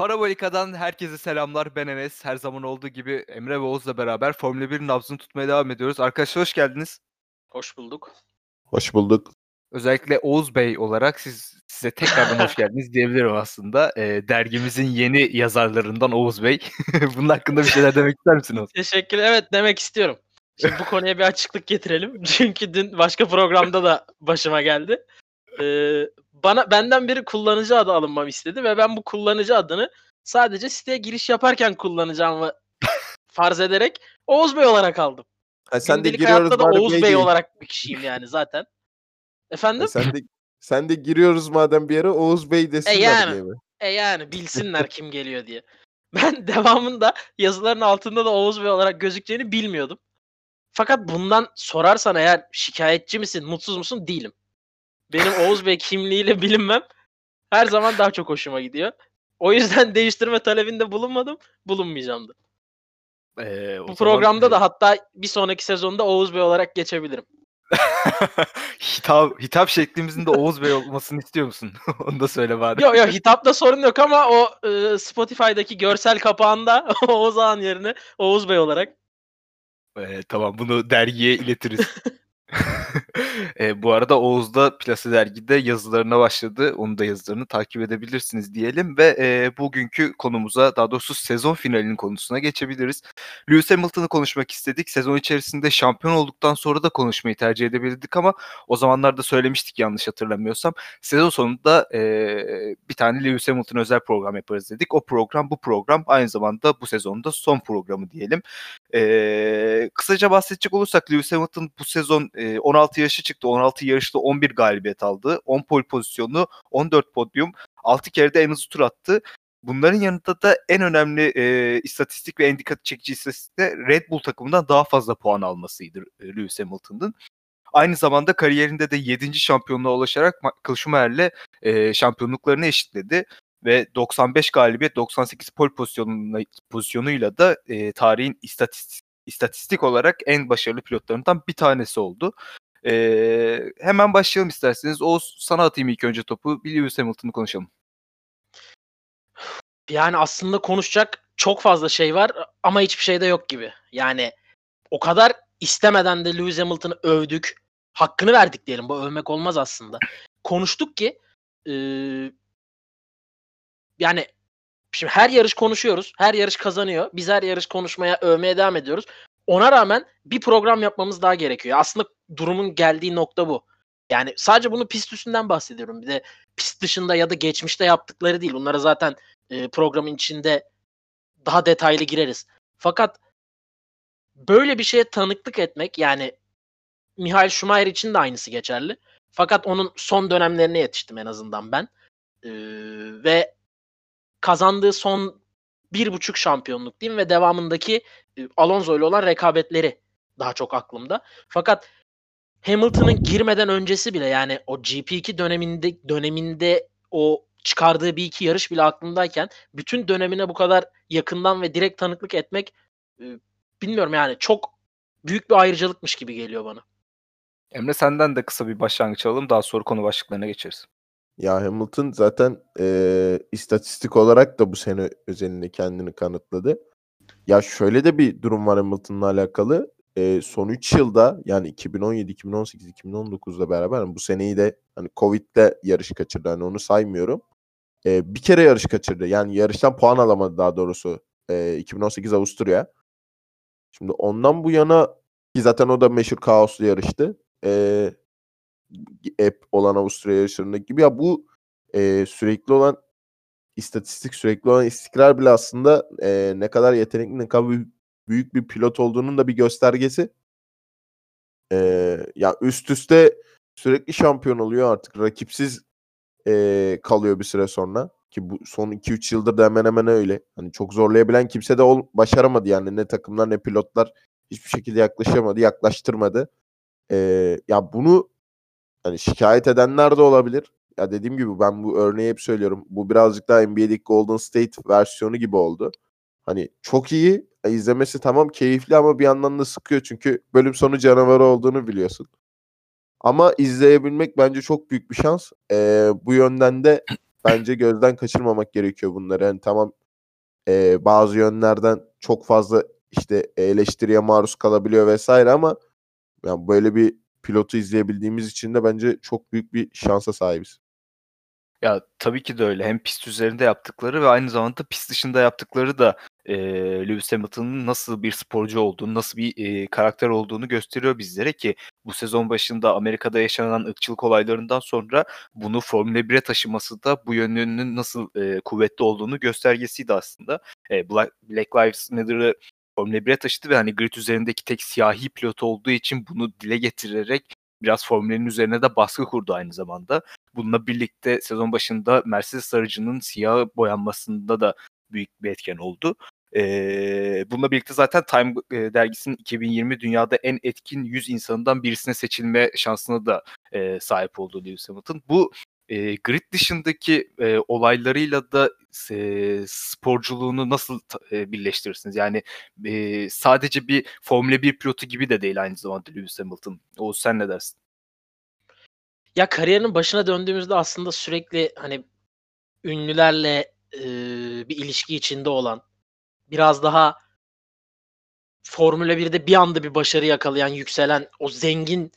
Parabolika'dan herkese selamlar. Ben Enes. Her zaman olduğu gibi Emre ve Oğuz'la beraber Formula 1 nabzını tutmaya devam ediyoruz. Arkadaşlar hoş geldiniz. Hoş bulduk. Hoş bulduk. Özellikle Oğuz Bey olarak siz size tekrardan hoş geldiniz diyebilirim aslında. Ee, dergimizin yeni yazarlarından Oğuz Bey. Bunun hakkında bir şeyler demek ister misiniz? Teşekkür Evet demek istiyorum. Şimdi bu konuya bir açıklık getirelim. Çünkü dün başka programda da başıma geldi. Ee, bana benden biri kullanıcı adı alınmam istedi ve ben bu kullanıcı adını sadece siteye giriş yaparken kullanacağımı farz ederek Oğuz Bey olarak aldım. Ha, sen de Gündelik giriyoruz hayatta da Oğuz Bey değil. olarak bir kişiyim yani zaten. Efendim? Ha, sen de sen de giriyoruz madem bir yere Oğuz Bey desinler yani. diye mi? E yani bilsinler kim geliyor diye. Ben devamında yazıların altında da Oğuz Bey olarak gözükeceğini bilmiyordum. Fakat bundan sorarsan eğer şikayetçi misin, mutsuz musun? Değilim. Benim Oğuz Bey kimliğiyle bilinmem her zaman daha çok hoşuma gidiyor. O yüzden değiştirme talebinde bulunmadım, bulunmayacağım da. Ee, Bu zaman, programda e, da hatta bir sonraki sezonda Oğuz Bey olarak geçebilirim. hitap, hitap şeklimizin de Oğuz Bey olmasını istiyor musun? Onu da söyle bari. Yok yok hitapta sorun yok ama o e, Spotify'daki görsel kapağında Oğuz Ağa'nın yerine Oğuz Bey olarak Ee, tamam bunu dergiye iletiriz. Ee, bu arada Oğuz da Plase Dergi'de yazılarına başladı. Onu da yazılarını takip edebilirsiniz diyelim ve e, bugünkü konumuza daha doğrusu sezon finalinin konusuna geçebiliriz. Lewis Hamilton'ı konuşmak istedik. Sezon içerisinde şampiyon olduktan sonra da konuşmayı tercih edebilirdik ama o zamanlarda söylemiştik yanlış hatırlamıyorsam. Sezon sonunda e, bir tane Lewis Hamilton özel program yaparız dedik. O program bu program aynı zamanda bu sezonda son programı diyelim. Ee, kısaca bahsedecek olursak Lewis Hamilton bu sezon e, 16 yarışı çıktı. 16 yarışta 11 galibiyet aldı. 10 pole pozisyonu, 14 podyum, 6 kere de en hızlı tur attı. Bunların yanında da en önemli e, istatistik ve en dikkat çekici istatistik de Red Bull takımından daha fazla puan almasıydı e, Lewis Hamilton'ın. Aynı zamanda kariyerinde de 7. şampiyonluğa ulaşarak Michael Schumacher'le e, şampiyonluklarını eşitledi ve 95 galibiyet 98 pole pozisyonuyla, pozisyonuyla da e, tarihin istatistik, istatistik olarak en başarılı pilotlarından bir tanesi oldu. E, hemen başlayalım isterseniz. Oğuz sana atayım ilk önce topu. Bir Lewis Hamilton'ı konuşalım. Yani aslında konuşacak çok fazla şey var ama hiçbir şey de yok gibi. Yani o kadar istemeden de Lewis Hamilton'ı övdük. Hakkını verdik diyelim. Bu övmek olmaz aslında. Konuştuk ki e, yani şimdi her yarış konuşuyoruz. Her yarış kazanıyor. Biz her yarış konuşmaya, övmeye devam ediyoruz. Ona rağmen bir program yapmamız daha gerekiyor. Aslında durumun geldiği nokta bu. Yani sadece bunu pist üstünden bahsediyorum. Bir de pist dışında ya da geçmişte yaptıkları değil. Bunlara zaten e, programın içinde daha detaylı gireriz. Fakat böyle bir şeye tanıklık etmek yani Mihail Schumacher için de aynısı geçerli. Fakat onun son dönemlerine yetiştim en azından ben. Ee, ve kazandığı son bir buçuk şampiyonluk diyeyim ve devamındaki e, Alonso ile olan rekabetleri daha çok aklımda. Fakat Hamilton'ın girmeden öncesi bile yani o GP2 döneminde döneminde o çıkardığı bir iki yarış bile aklımdayken bütün dönemine bu kadar yakından ve direkt tanıklık etmek e, bilmiyorum yani çok büyük bir ayrıcalıkmış gibi geliyor bana. Emre senden de kısa bir başlangıç alalım. Daha sonra konu başlıklarına geçeriz. Ya Hamilton zaten eee, istatistik olarak da bu sene özelinde kendini kanıtladı. Ya şöyle de bir durum var Hamilton'la alakalı. Eee, son 3 yılda yani 2017, 2018, 2019'la beraber hani bu seneyi de hani Covid'de yarış kaçırdı. Hani onu saymıyorum. Eee, bir kere yarış kaçırdı. Yani yarıştan puan alamadı daha doğrusu. Eee, 2018 Avusturya. Şimdi ondan bu yana ki zaten o da meşhur kaoslu yarıştı. Eee hep olan Avusturya yarışlarındaki gibi ya bu eee, sürekli olan istatistik sürekli olan istikrar bile aslında eee, ne kadar yetenekli ne kadar büyük, bir pilot olduğunun da bir göstergesi. Eee, ya üst üste sürekli şampiyon oluyor artık rakipsiz eee, kalıyor bir süre sonra ki bu son 2-3 yıldır da hemen hemen öyle. Hani çok zorlayabilen kimse de ol, başaramadı yani ne takımlar ne pilotlar hiçbir şekilde yaklaşamadı, yaklaştırmadı. Eee, ya bunu hani şikayet edenler de olabilir. Ya dediğim gibi ben bu örneği hep söylüyorum. Bu birazcık daha NBA'deki Golden State versiyonu gibi oldu. Hani çok iyi, e, izlemesi tamam keyifli ama bir yandan da sıkıyor çünkü bölüm sonu canavarı olduğunu biliyorsun. Ama izleyebilmek bence çok büyük bir şans. Eee, bu yönden de bence gözden kaçırmamak gerekiyor bunları. Yani tamam e, bazı yönlerden çok fazla işte eleştiriye maruz kalabiliyor vesaire ama yani böyle bir pilotu izleyebildiğimiz için de bence çok büyük bir şansa sahibiz. Ya tabii ki de öyle. Hem pist üzerinde yaptıkları ve aynı zamanda pist dışında yaptıkları da e, Lewis Hamilton'ın nasıl bir sporcu olduğunu, nasıl bir e, karakter olduğunu gösteriyor bizlere ki bu sezon başında Amerika'da yaşanan ırkçılık olaylarından sonra bunu Formula 1'e taşıması da bu yönünün nasıl e, kuvvetli olduğunu göstergesiydi aslında. E, Black, Black Lives Matter'ı Formula 1'e taşıdı ve hani grid üzerindeki tek siyahi pilot olduğu için bunu dile getirerek biraz Formula'nın üzerine de baskı kurdu aynı zamanda. Bununla birlikte sezon başında Mercedes aracının siyah boyanmasında da büyük bir etken oldu. Ee, bununla birlikte zaten Time e, dergisinin 2020 dünyada en etkin 100 insanından birisine seçilme şansına da e, sahip oldu Lewis Hamilton. Bu e, grid dışındaki e, olaylarıyla da e, sporculuğunu nasıl e, birleştirirsiniz? Yani e, sadece bir Formula 1 pilotu gibi de değil aynı zamanda Lewis Hamilton. Oğuz sen ne dersin? Ya kariyerinin başına döndüğümüzde aslında sürekli hani ünlülerle e, bir ilişki içinde olan biraz daha Formula 1'de bir anda bir başarı yakalayan, yükselen o zengin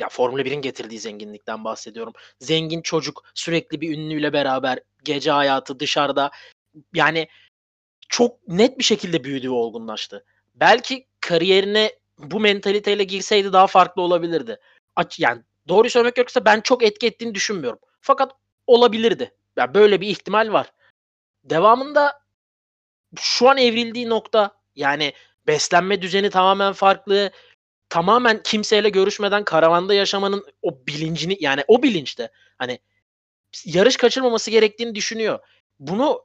ya Formula 1'in getirdiği zenginlikten bahsediyorum. Zengin çocuk sürekli bir ünlüyle beraber gece hayatı dışarıda yani çok net bir şekilde büyüdü ve olgunlaştı. Belki kariyerine bu mentaliteyle girseydi daha farklı olabilirdi. Yani doğru söylemek gerekirse ben çok etki ettiğini düşünmüyorum. Fakat olabilirdi. Yani böyle bir ihtimal var. Devamında şu an evrildiği nokta yani beslenme düzeni tamamen farklı tamamen kimseyle görüşmeden karavanda yaşamanın o bilincini yani o bilinçte hani yarış kaçırmaması gerektiğini düşünüyor. Bunu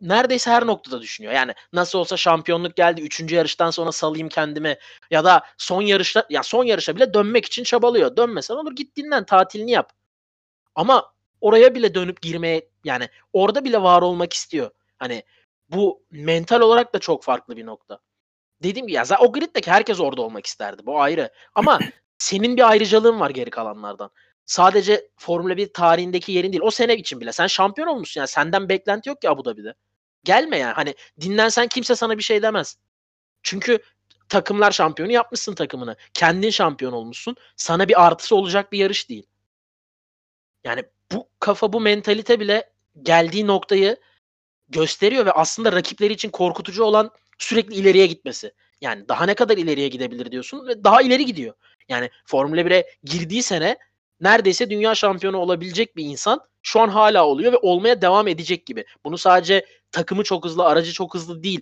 neredeyse her noktada düşünüyor. Yani nasıl olsa şampiyonluk geldi. Üçüncü yarıştan sonra salayım kendimi. Ya da son yarışta ya son yarışa bile dönmek için çabalıyor. Dönmesen olur git dinlen tatilini yap. Ama oraya bile dönüp girmeye yani orada bile var olmak istiyor. Hani bu mental olarak da çok farklı bir nokta dediğim gibi ya zaten o griddeki herkes orada olmak isterdi. Bu ayrı. Ama senin bir ayrıcalığın var geri kalanlardan. Sadece Formula 1 tarihindeki yerin değil. O sene için bile. Sen şampiyon olmuşsun yani. Senden beklenti yok ki Abu Dhabi'de. Gelme yani. Hani dinlensen kimse sana bir şey demez. Çünkü takımlar şampiyonu yapmışsın takımını. Kendin şampiyon olmuşsun. Sana bir artısı olacak bir yarış değil. Yani bu kafa bu mentalite bile geldiği noktayı gösteriyor ve aslında rakipleri için korkutucu olan sürekli ileriye gitmesi. Yani daha ne kadar ileriye gidebilir diyorsun ve daha ileri gidiyor. Yani Formula 1'e girdiği sene neredeyse dünya şampiyonu olabilecek bir insan şu an hala oluyor ve olmaya devam edecek gibi. Bunu sadece takımı çok hızlı, aracı çok hızlı değil.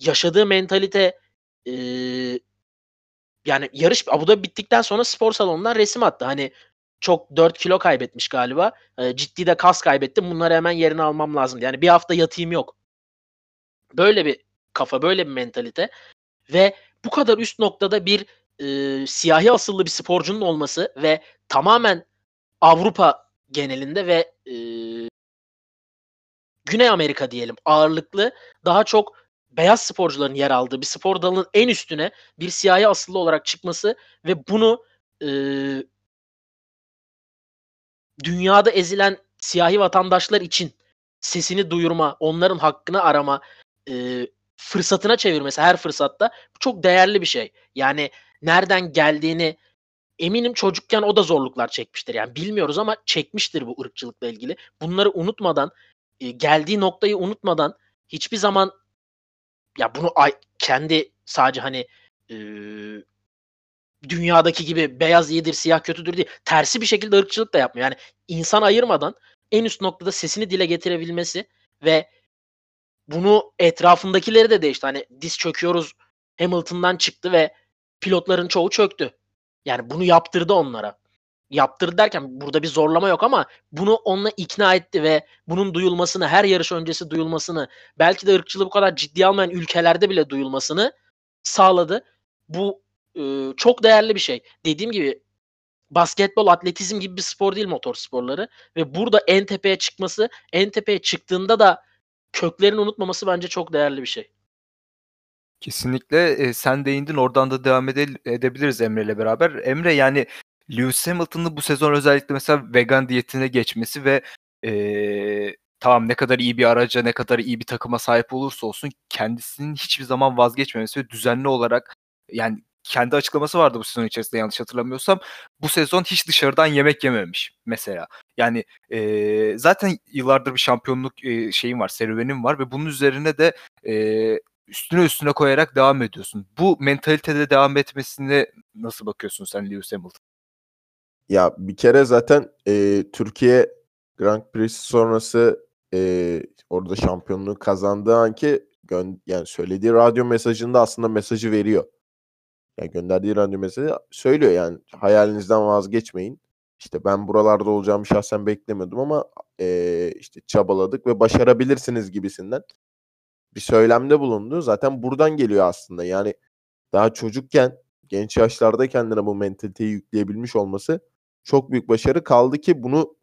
Yaşadığı mentalite ee, yani yarış Abu Dhabi bittikten sonra spor salonundan resim attı. Hani çok 4 kilo kaybetmiş galiba. E, ciddi de kas kaybettim. Bunları hemen yerine almam lazım. Yani bir hafta yatayım yok. Böyle bir kafa, böyle bir mentalite. Ve bu kadar üst noktada bir e, siyahi asıllı bir sporcunun olması ve tamamen Avrupa genelinde ve e, Güney Amerika diyelim ağırlıklı daha çok beyaz sporcuların yer aldığı bir spor dalının en üstüne bir siyahi asıllı olarak çıkması ve bunu e, dünyada ezilen siyahi vatandaşlar için sesini duyurma, onların hakkını arama, e, fırsatına çevirmesi her fırsatta çok değerli bir şey. Yani nereden geldiğini eminim çocukken o da zorluklar çekmiştir. Yani bilmiyoruz ama çekmiştir bu ırkçılıkla ilgili. Bunları unutmadan, e, geldiği noktayı unutmadan hiçbir zaman ya bunu kendi sadece hani e, dünyadaki gibi beyaz iyidir, siyah kötüdür diye tersi bir şekilde ırkçılık da yapmıyor. Yani insan ayırmadan en üst noktada sesini dile getirebilmesi ve bunu etrafındakileri de değişti. Hani diz çöküyoruz Hamilton'dan çıktı ve pilotların çoğu çöktü. Yani bunu yaptırdı onlara. Yaptırdı derken burada bir zorlama yok ama bunu onunla ikna etti ve bunun duyulmasını, her yarış öncesi duyulmasını, belki de ırkçılığı bu kadar ciddi almayan ülkelerde bile duyulmasını sağladı. Bu e, çok değerli bir şey. Dediğim gibi basketbol, atletizm gibi bir spor değil motor sporları ve burada en tepeye çıkması, en tepeye çıktığında da köklerini unutmaması bence çok değerli bir şey. Kesinlikle e, sen değindin oradan da devam ede- edebiliriz Emre ile beraber. Emre yani Lewis Hamilton'ın bu sezon özellikle mesela vegan diyetine geçmesi ve e, tamam ne kadar iyi bir araca, ne kadar iyi bir takıma sahip olursa olsun kendisinin hiçbir zaman vazgeçmemesi ve düzenli olarak yani kendi açıklaması vardı bu sezon içerisinde yanlış hatırlamıyorsam. Bu sezon hiç dışarıdan yemek yememiş mesela. Yani e, zaten yıllardır bir şampiyonluk e, şeyim var, serüvenim var ve bunun üzerine de e, üstüne üstüne koyarak devam ediyorsun. Bu mentalitede devam etmesine nasıl bakıyorsun sen Lewis Hamilton? Ya bir kere zaten e, Türkiye Grand Prix sonrası e, orada şampiyonluğu kazandığı anki gö- yani söylediği radyo mesajında aslında mesajı veriyor. Yani gönderdiği radyo mesajı söylüyor yani hayalinizden vazgeçmeyin. İşte ben buralarda olacağımı şahsen beklemiyordum ama e, işte çabaladık ve başarabilirsiniz gibisinden bir söylemde bulundu. Zaten buradan geliyor aslında. Yani daha çocukken, genç yaşlarda kendine bu mentaliteyi yükleyebilmiş olması çok büyük başarı. Kaldı ki bunu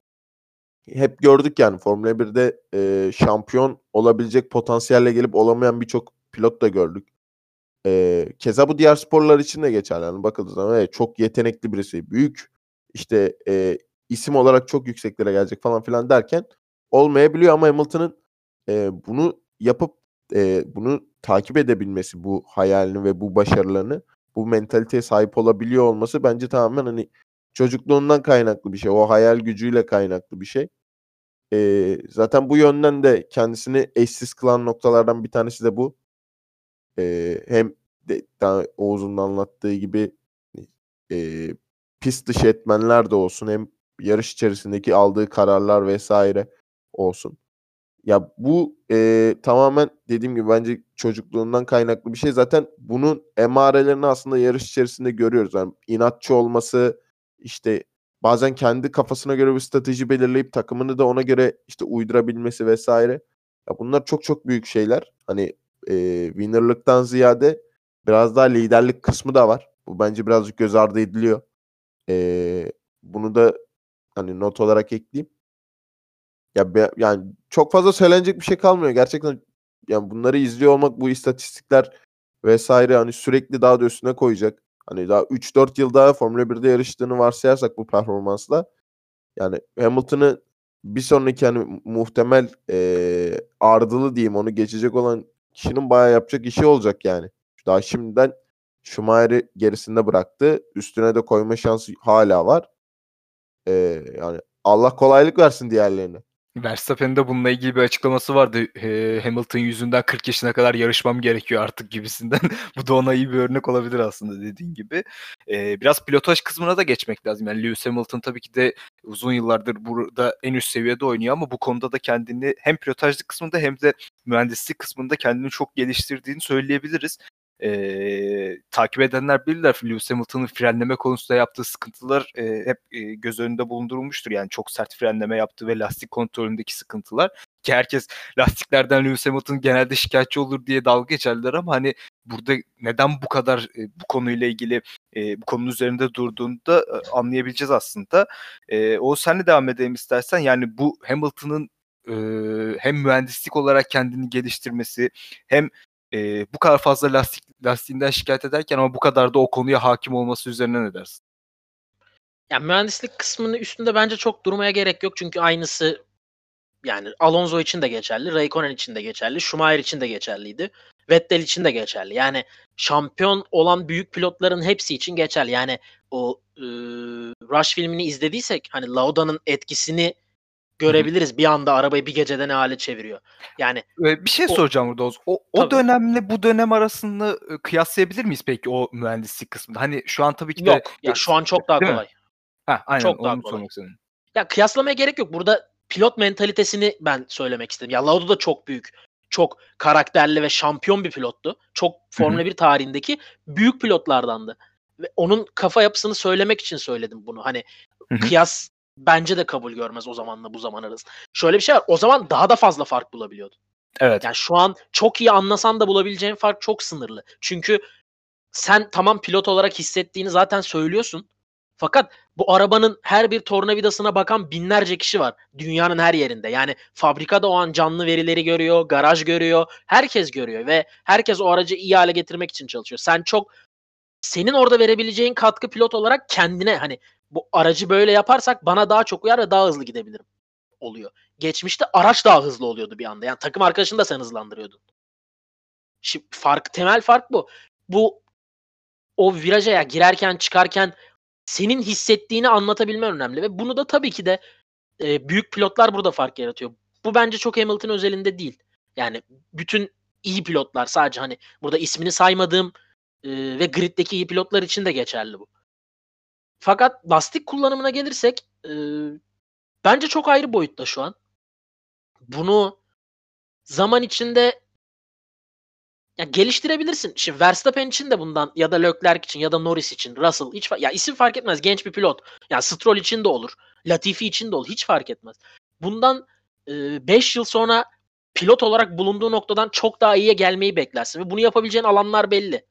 hep gördük yani Formula 1'de e, şampiyon olabilecek potansiyelle gelip olamayan birçok pilot da gördük. E, keza bu diğer sporlar için de geçerli. Yani bakıldığı zaman evet, çok yetenekli birisi, büyük işte e, isim olarak çok yükseklere gelecek falan filan derken olmayabiliyor ama Hamilton'ın e, bunu yapıp e, bunu takip edebilmesi bu hayalini ve bu başarılarını bu mentaliteye sahip olabiliyor olması bence tamamen hani çocukluğundan kaynaklı bir şey. O hayal gücüyle kaynaklı bir şey. E, zaten bu yönden de kendisini eşsiz kılan noktalardan bir tanesi de bu. E, hem de, daha Oğuz'un anlattığı gibi e, pist dışı etmenler de olsun hem yarış içerisindeki aldığı kararlar vesaire olsun. Ya bu e, tamamen dediğim gibi bence çocukluğundan kaynaklı bir şey. Zaten bunun emarelerini aslında yarış içerisinde görüyoruz. Yani inatçı olması, işte bazen kendi kafasına göre bir strateji belirleyip takımını da ona göre işte uydurabilmesi vesaire. Ya bunlar çok çok büyük şeyler. Hani e, winnerlıktan ziyade biraz daha liderlik kısmı da var. Bu bence birazcık göz ardı ediliyor. E, bunu da hani not olarak ekleyeyim. Ya be, yani çok fazla söylenecek bir şey kalmıyor. Gerçekten yani bunları izliyor olmak bu istatistikler vesaire hani sürekli daha da üstüne koyacak. Hani daha 3-4 yıl daha Formula 1'de yarıştığını varsayarsak bu performansla yani Hamilton'ı bir sonraki hani muhtemel e, ardılı diyeyim onu geçecek olan kişinin bayağı yapacak işi olacak yani. Daha şimdiden Schumacher'i gerisinde bıraktı. Üstüne de koyma şansı hala var. E, yani Allah kolaylık versin diğerlerine. Verstappen'in de bununla ilgili bir açıklaması vardı. E, Hamilton yüzünden 40 yaşına kadar yarışmam gerekiyor artık gibisinden. Bu da ona iyi bir örnek olabilir aslında dediğin gibi. E, biraz pilotaj kısmına da geçmek lazım. Yani Lewis Hamilton tabii ki de uzun yıllardır burada en üst seviyede oynuyor ama bu konuda da kendini hem pilotajlık kısmında hem de mühendislik kısmında kendini çok geliştirdiğini söyleyebiliriz e, takip edenler bilirler Lewis Hamilton'ın frenleme konusunda yaptığı sıkıntılar e, hep e, göz önünde bulundurulmuştur. Yani çok sert frenleme yaptığı ve lastik kontrolündeki sıkıntılar. Ki herkes lastiklerden Lewis Hamilton genelde şikayetçi olur diye dalga geçerler ama hani burada neden bu kadar e, bu konuyla ilgili e, bu konunun üzerinde durduğunu da e, anlayabileceğiz aslında. E, o senle devam edelim istersen. Yani bu Hamilton'ın e, hem mühendislik olarak kendini geliştirmesi hem e, bu kadar fazla lastik lastiğinden şikayet ederken ama bu kadar da o konuya hakim olması üzerine ne dersin? Ya mühendislik kısmının üstünde bence çok durmaya gerek yok çünkü aynısı yani Alonso için de geçerli, Raikkonen için de geçerli, Schumacher için de geçerliydi. Vettel için de geçerli. Yani şampiyon olan büyük pilotların hepsi için geçerli. Yani o e, Rush filmini izlediysek hani Lauda'nın etkisini görebiliriz. Bir anda arabayı bir gecede ne hale çeviriyor. Yani bir şey o, soracağım burada. O, o dönemle bu dönem arasında kıyaslayabilir miyiz peki o mühendislik kısmında? Hani şu an tabii ki de Yok. Ya şu an çok daha kolay. Ha, aynen çok daha kolay. Ya kıyaslamaya gerek yok. Burada pilot mentalitesini ben söylemek istedim. Ya Lauda da çok büyük, çok karakterli ve şampiyon bir pilottu. Çok Formula 1 tarihindeki büyük pilotlardandı. Ve onun kafa yapısını söylemek için söyledim bunu. Hani kıyas bence de kabul görmez o zamanla bu zaman arasında. Şöyle bir şey var. O zaman daha da fazla fark bulabiliyordun. Evet. Yani şu an çok iyi anlasan da bulabileceğin fark çok sınırlı. Çünkü sen tamam pilot olarak hissettiğini zaten söylüyorsun. Fakat bu arabanın her bir tornavidasına bakan binlerce kişi var. Dünyanın her yerinde. Yani fabrikada o an canlı verileri görüyor, garaj görüyor. Herkes görüyor ve herkes o aracı iyi hale getirmek için çalışıyor. Sen çok senin orada verebileceğin katkı pilot olarak kendine hani bu aracı böyle yaparsak bana daha çok uyar ve daha hızlı gidebilirim. oluyor. Geçmişte araç daha hızlı oluyordu bir anda. Yani takım arkadaşını da sen hızlandırıyordun. Şimdi fark temel fark bu. Bu o viraja ya girerken çıkarken senin hissettiğini anlatabilmen önemli ve bunu da tabii ki de e, büyük pilotlar burada fark yaratıyor. Bu bence çok Hamilton özelinde değil. Yani bütün iyi pilotlar sadece hani burada ismini saymadığım e, ve griddeki iyi pilotlar için de geçerli bu. Fakat lastik kullanımına gelirsek e, bence çok ayrı boyutta şu an. Bunu zaman içinde ya geliştirebilirsin. Şimdi Verstappen için de bundan ya da Leclerc için ya da Norris için, Russell hiç ya isim fark etmez. Genç bir pilot. Ya Stroll için de olur. Latifi için de olur. Hiç fark etmez. Bundan 5 e, yıl sonra pilot olarak bulunduğu noktadan çok daha iyiye gelmeyi beklersin ve bunu yapabileceğin alanlar belli.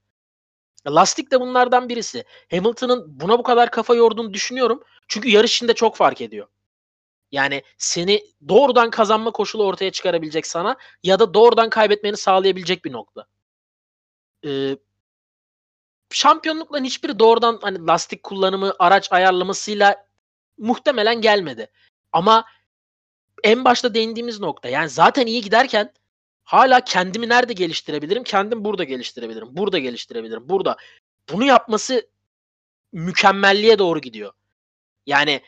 Lastik de bunlardan birisi. Hamilton'ın buna bu kadar kafa yorduğunu düşünüyorum. Çünkü yarış içinde çok fark ediyor. Yani seni doğrudan kazanma koşulu ortaya çıkarabilecek sana ya da doğrudan kaybetmeni sağlayabilecek bir nokta. Ee, şampiyonlukların hiçbiri doğrudan hani lastik kullanımı, araç ayarlamasıyla muhtemelen gelmedi. Ama en başta değindiğimiz nokta yani zaten iyi giderken hala kendimi nerede geliştirebilirim? Kendim burada geliştirebilirim. Burada geliştirebilirim. Burada. Bunu yapması mükemmelliğe doğru gidiyor. Yani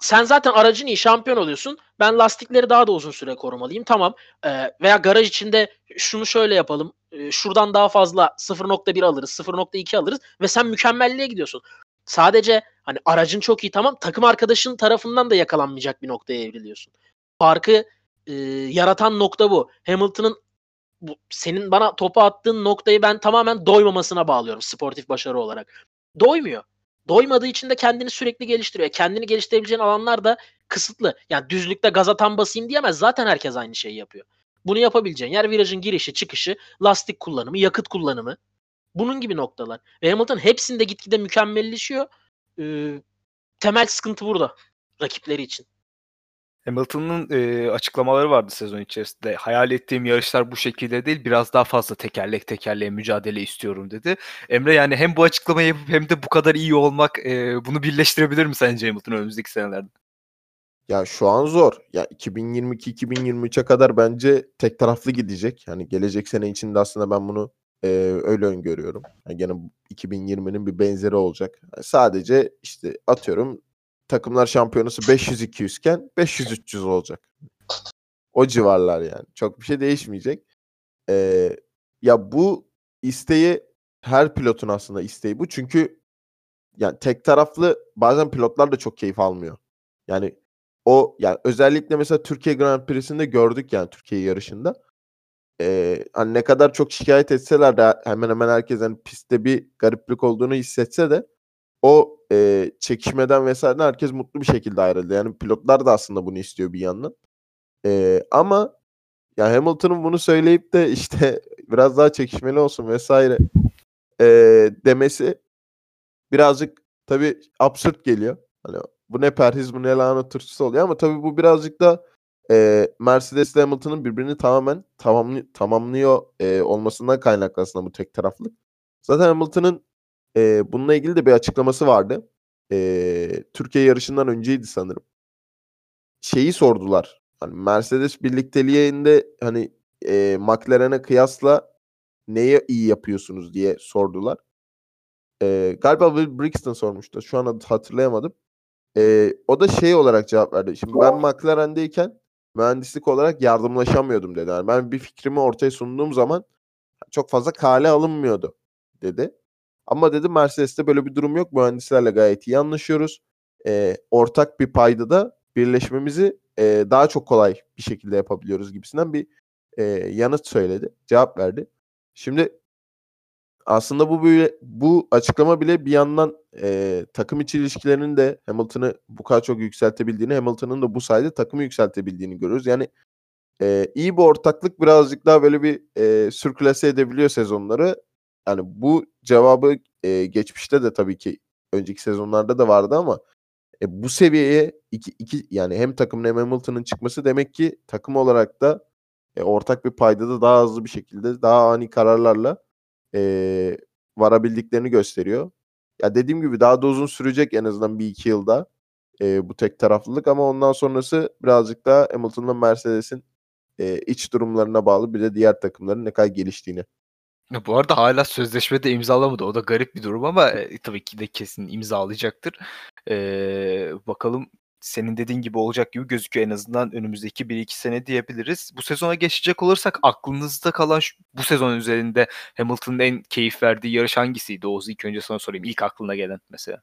sen zaten aracın iyi şampiyon oluyorsun. Ben lastikleri daha da uzun süre korumalıyım. Tamam. Ee, veya garaj içinde şunu şöyle yapalım. Ee, şuradan daha fazla 0.1 alırız, 0.2 alırız ve sen mükemmelliğe gidiyorsun. Sadece hani aracın çok iyi tamam takım arkadaşın tarafından da yakalanmayacak bir noktaya evriliyorsun. Farkı e, yaratan nokta bu. Hamilton'ın bu, senin bana topu attığın noktayı ben tamamen doymamasına bağlıyorum sportif başarı olarak. Doymuyor. Doymadığı için de kendini sürekli geliştiriyor. Kendini geliştirebileceğin alanlar da kısıtlı. Yani düzlükte gaza tam basayım diyemez. Zaten herkes aynı şeyi yapıyor. Bunu yapabileceğin yer virajın girişi, çıkışı, lastik kullanımı, yakıt kullanımı. Bunun gibi noktalar. Ve Hamilton hepsinde gitgide mükemmelleşiyor. Ee, temel sıkıntı burada rakipleri için. Hamilton'ın e, açıklamaları vardı sezon içerisinde. Hayal ettiğim yarışlar bu şekilde değil, biraz daha fazla tekerlek tekerleğe mücadele istiyorum dedi. Emre yani hem bu açıklamayı yapıp hem de bu kadar iyi olmak e, bunu birleştirebilir mi sence Hamilton önümüzdeki senelerde? Ya şu an zor. Ya 2022-2023'e kadar bence tek taraflı gidecek. Yani gelecek sene içinde aslında ben bunu e, öyle öngörüyorum. Yani gene 2020'nin bir benzeri olacak. Yani sadece işte atıyorum takımlar şampiyonası 500-200 iken 500-300 olacak. O civarlar yani. Çok bir şey değişmeyecek. Ee, ya bu isteği her pilotun aslında isteği bu. Çünkü yani tek taraflı bazen pilotlar da çok keyif almıyor. Yani o yani özellikle mesela Türkiye Grand Prix'sinde gördük yani Türkiye yarışında. Ee, hani ne kadar çok şikayet etseler de hemen hemen herkes hani pistte bir gariplik olduğunu hissetse de o e, çekişmeden vesaire herkes mutlu bir şekilde ayrıldı. Yani pilotlar da aslında bunu istiyor bir yandan. E, ama ya Hamilton'ın bunu söyleyip de işte biraz daha çekişmeli olsun vesaire e, demesi birazcık tabii absürt geliyor. Hani bu ne perhiz bu ne lanet turşusu oluyor ama tabii bu birazcık da e, Mercedes ile Hamilton'ın birbirini tamamen tamamlı, tamamlıyor e, olmasından kaynaklı aslında bu tek taraflık. Zaten Hamilton'ın e, bununla ilgili de bir açıklaması vardı. E, Türkiye yarışından önceydi sanırım. Şeyi sordular. Hani Mercedes birlikteliğinde hani e, McLaren'e kıyasla neye iyi yapıyorsunuz diye sordular. E, galiba Will Brixton sormuştu. Şu an hatırlayamadım. E, o da şey olarak cevap verdi. Şimdi ben McLaren'deyken mühendislik olarak yardımlaşamıyordum dedi. Yani ben bir fikrimi ortaya sunduğum zaman çok fazla kale alınmıyordu dedi. Ama dedi Mercedes'te böyle bir durum yok. Mühendislerle gayet iyi anlaşıyoruz. E, ortak bir payda da birleşmemizi e, daha çok kolay bir şekilde yapabiliyoruz gibisinden bir e, yanıt söyledi. Cevap verdi. Şimdi aslında bu böyle, bu açıklama bile bir yandan e, takım içi ilişkilerinin de Hamilton'ı bu kadar çok yükseltebildiğini, Hamilton'ın da bu sayede takımı yükseltebildiğini görüyoruz. Yani e, iyi bir ortaklık birazcık daha böyle bir e, sürklase edebiliyor sezonları yani bu cevabı e, geçmişte de tabii ki önceki sezonlarda da vardı ama e, bu seviyeye iki, iki yani hem takımın hem Hamilton'ın çıkması demek ki takım olarak da e, ortak bir payda da daha hızlı bir şekilde daha ani kararlarla e, varabildiklerini gösteriyor. Ya dediğim gibi daha da uzun sürecek en azından bir iki yılda. e, bu tek taraflılık ama ondan sonrası birazcık daha Hamilton'la Mercedes'in e, iç durumlarına bağlı bir de diğer takımların ne kadar geliştiğini. Bu arada hala sözleşme de imzalamadı. O da garip bir durum ama e, tabii ki de kesin imzalayacaktır. Ee, bakalım senin dediğin gibi olacak gibi gözüküyor en azından önümüzdeki 1-2 sene diyebiliriz. Bu sezona geçecek olursak aklınızda kalan şu, bu sezon üzerinde Hamilton'ın en keyif verdiği yarış hangisiydi? Oğuz ilk önce sana sorayım. İlk aklına gelen mesela.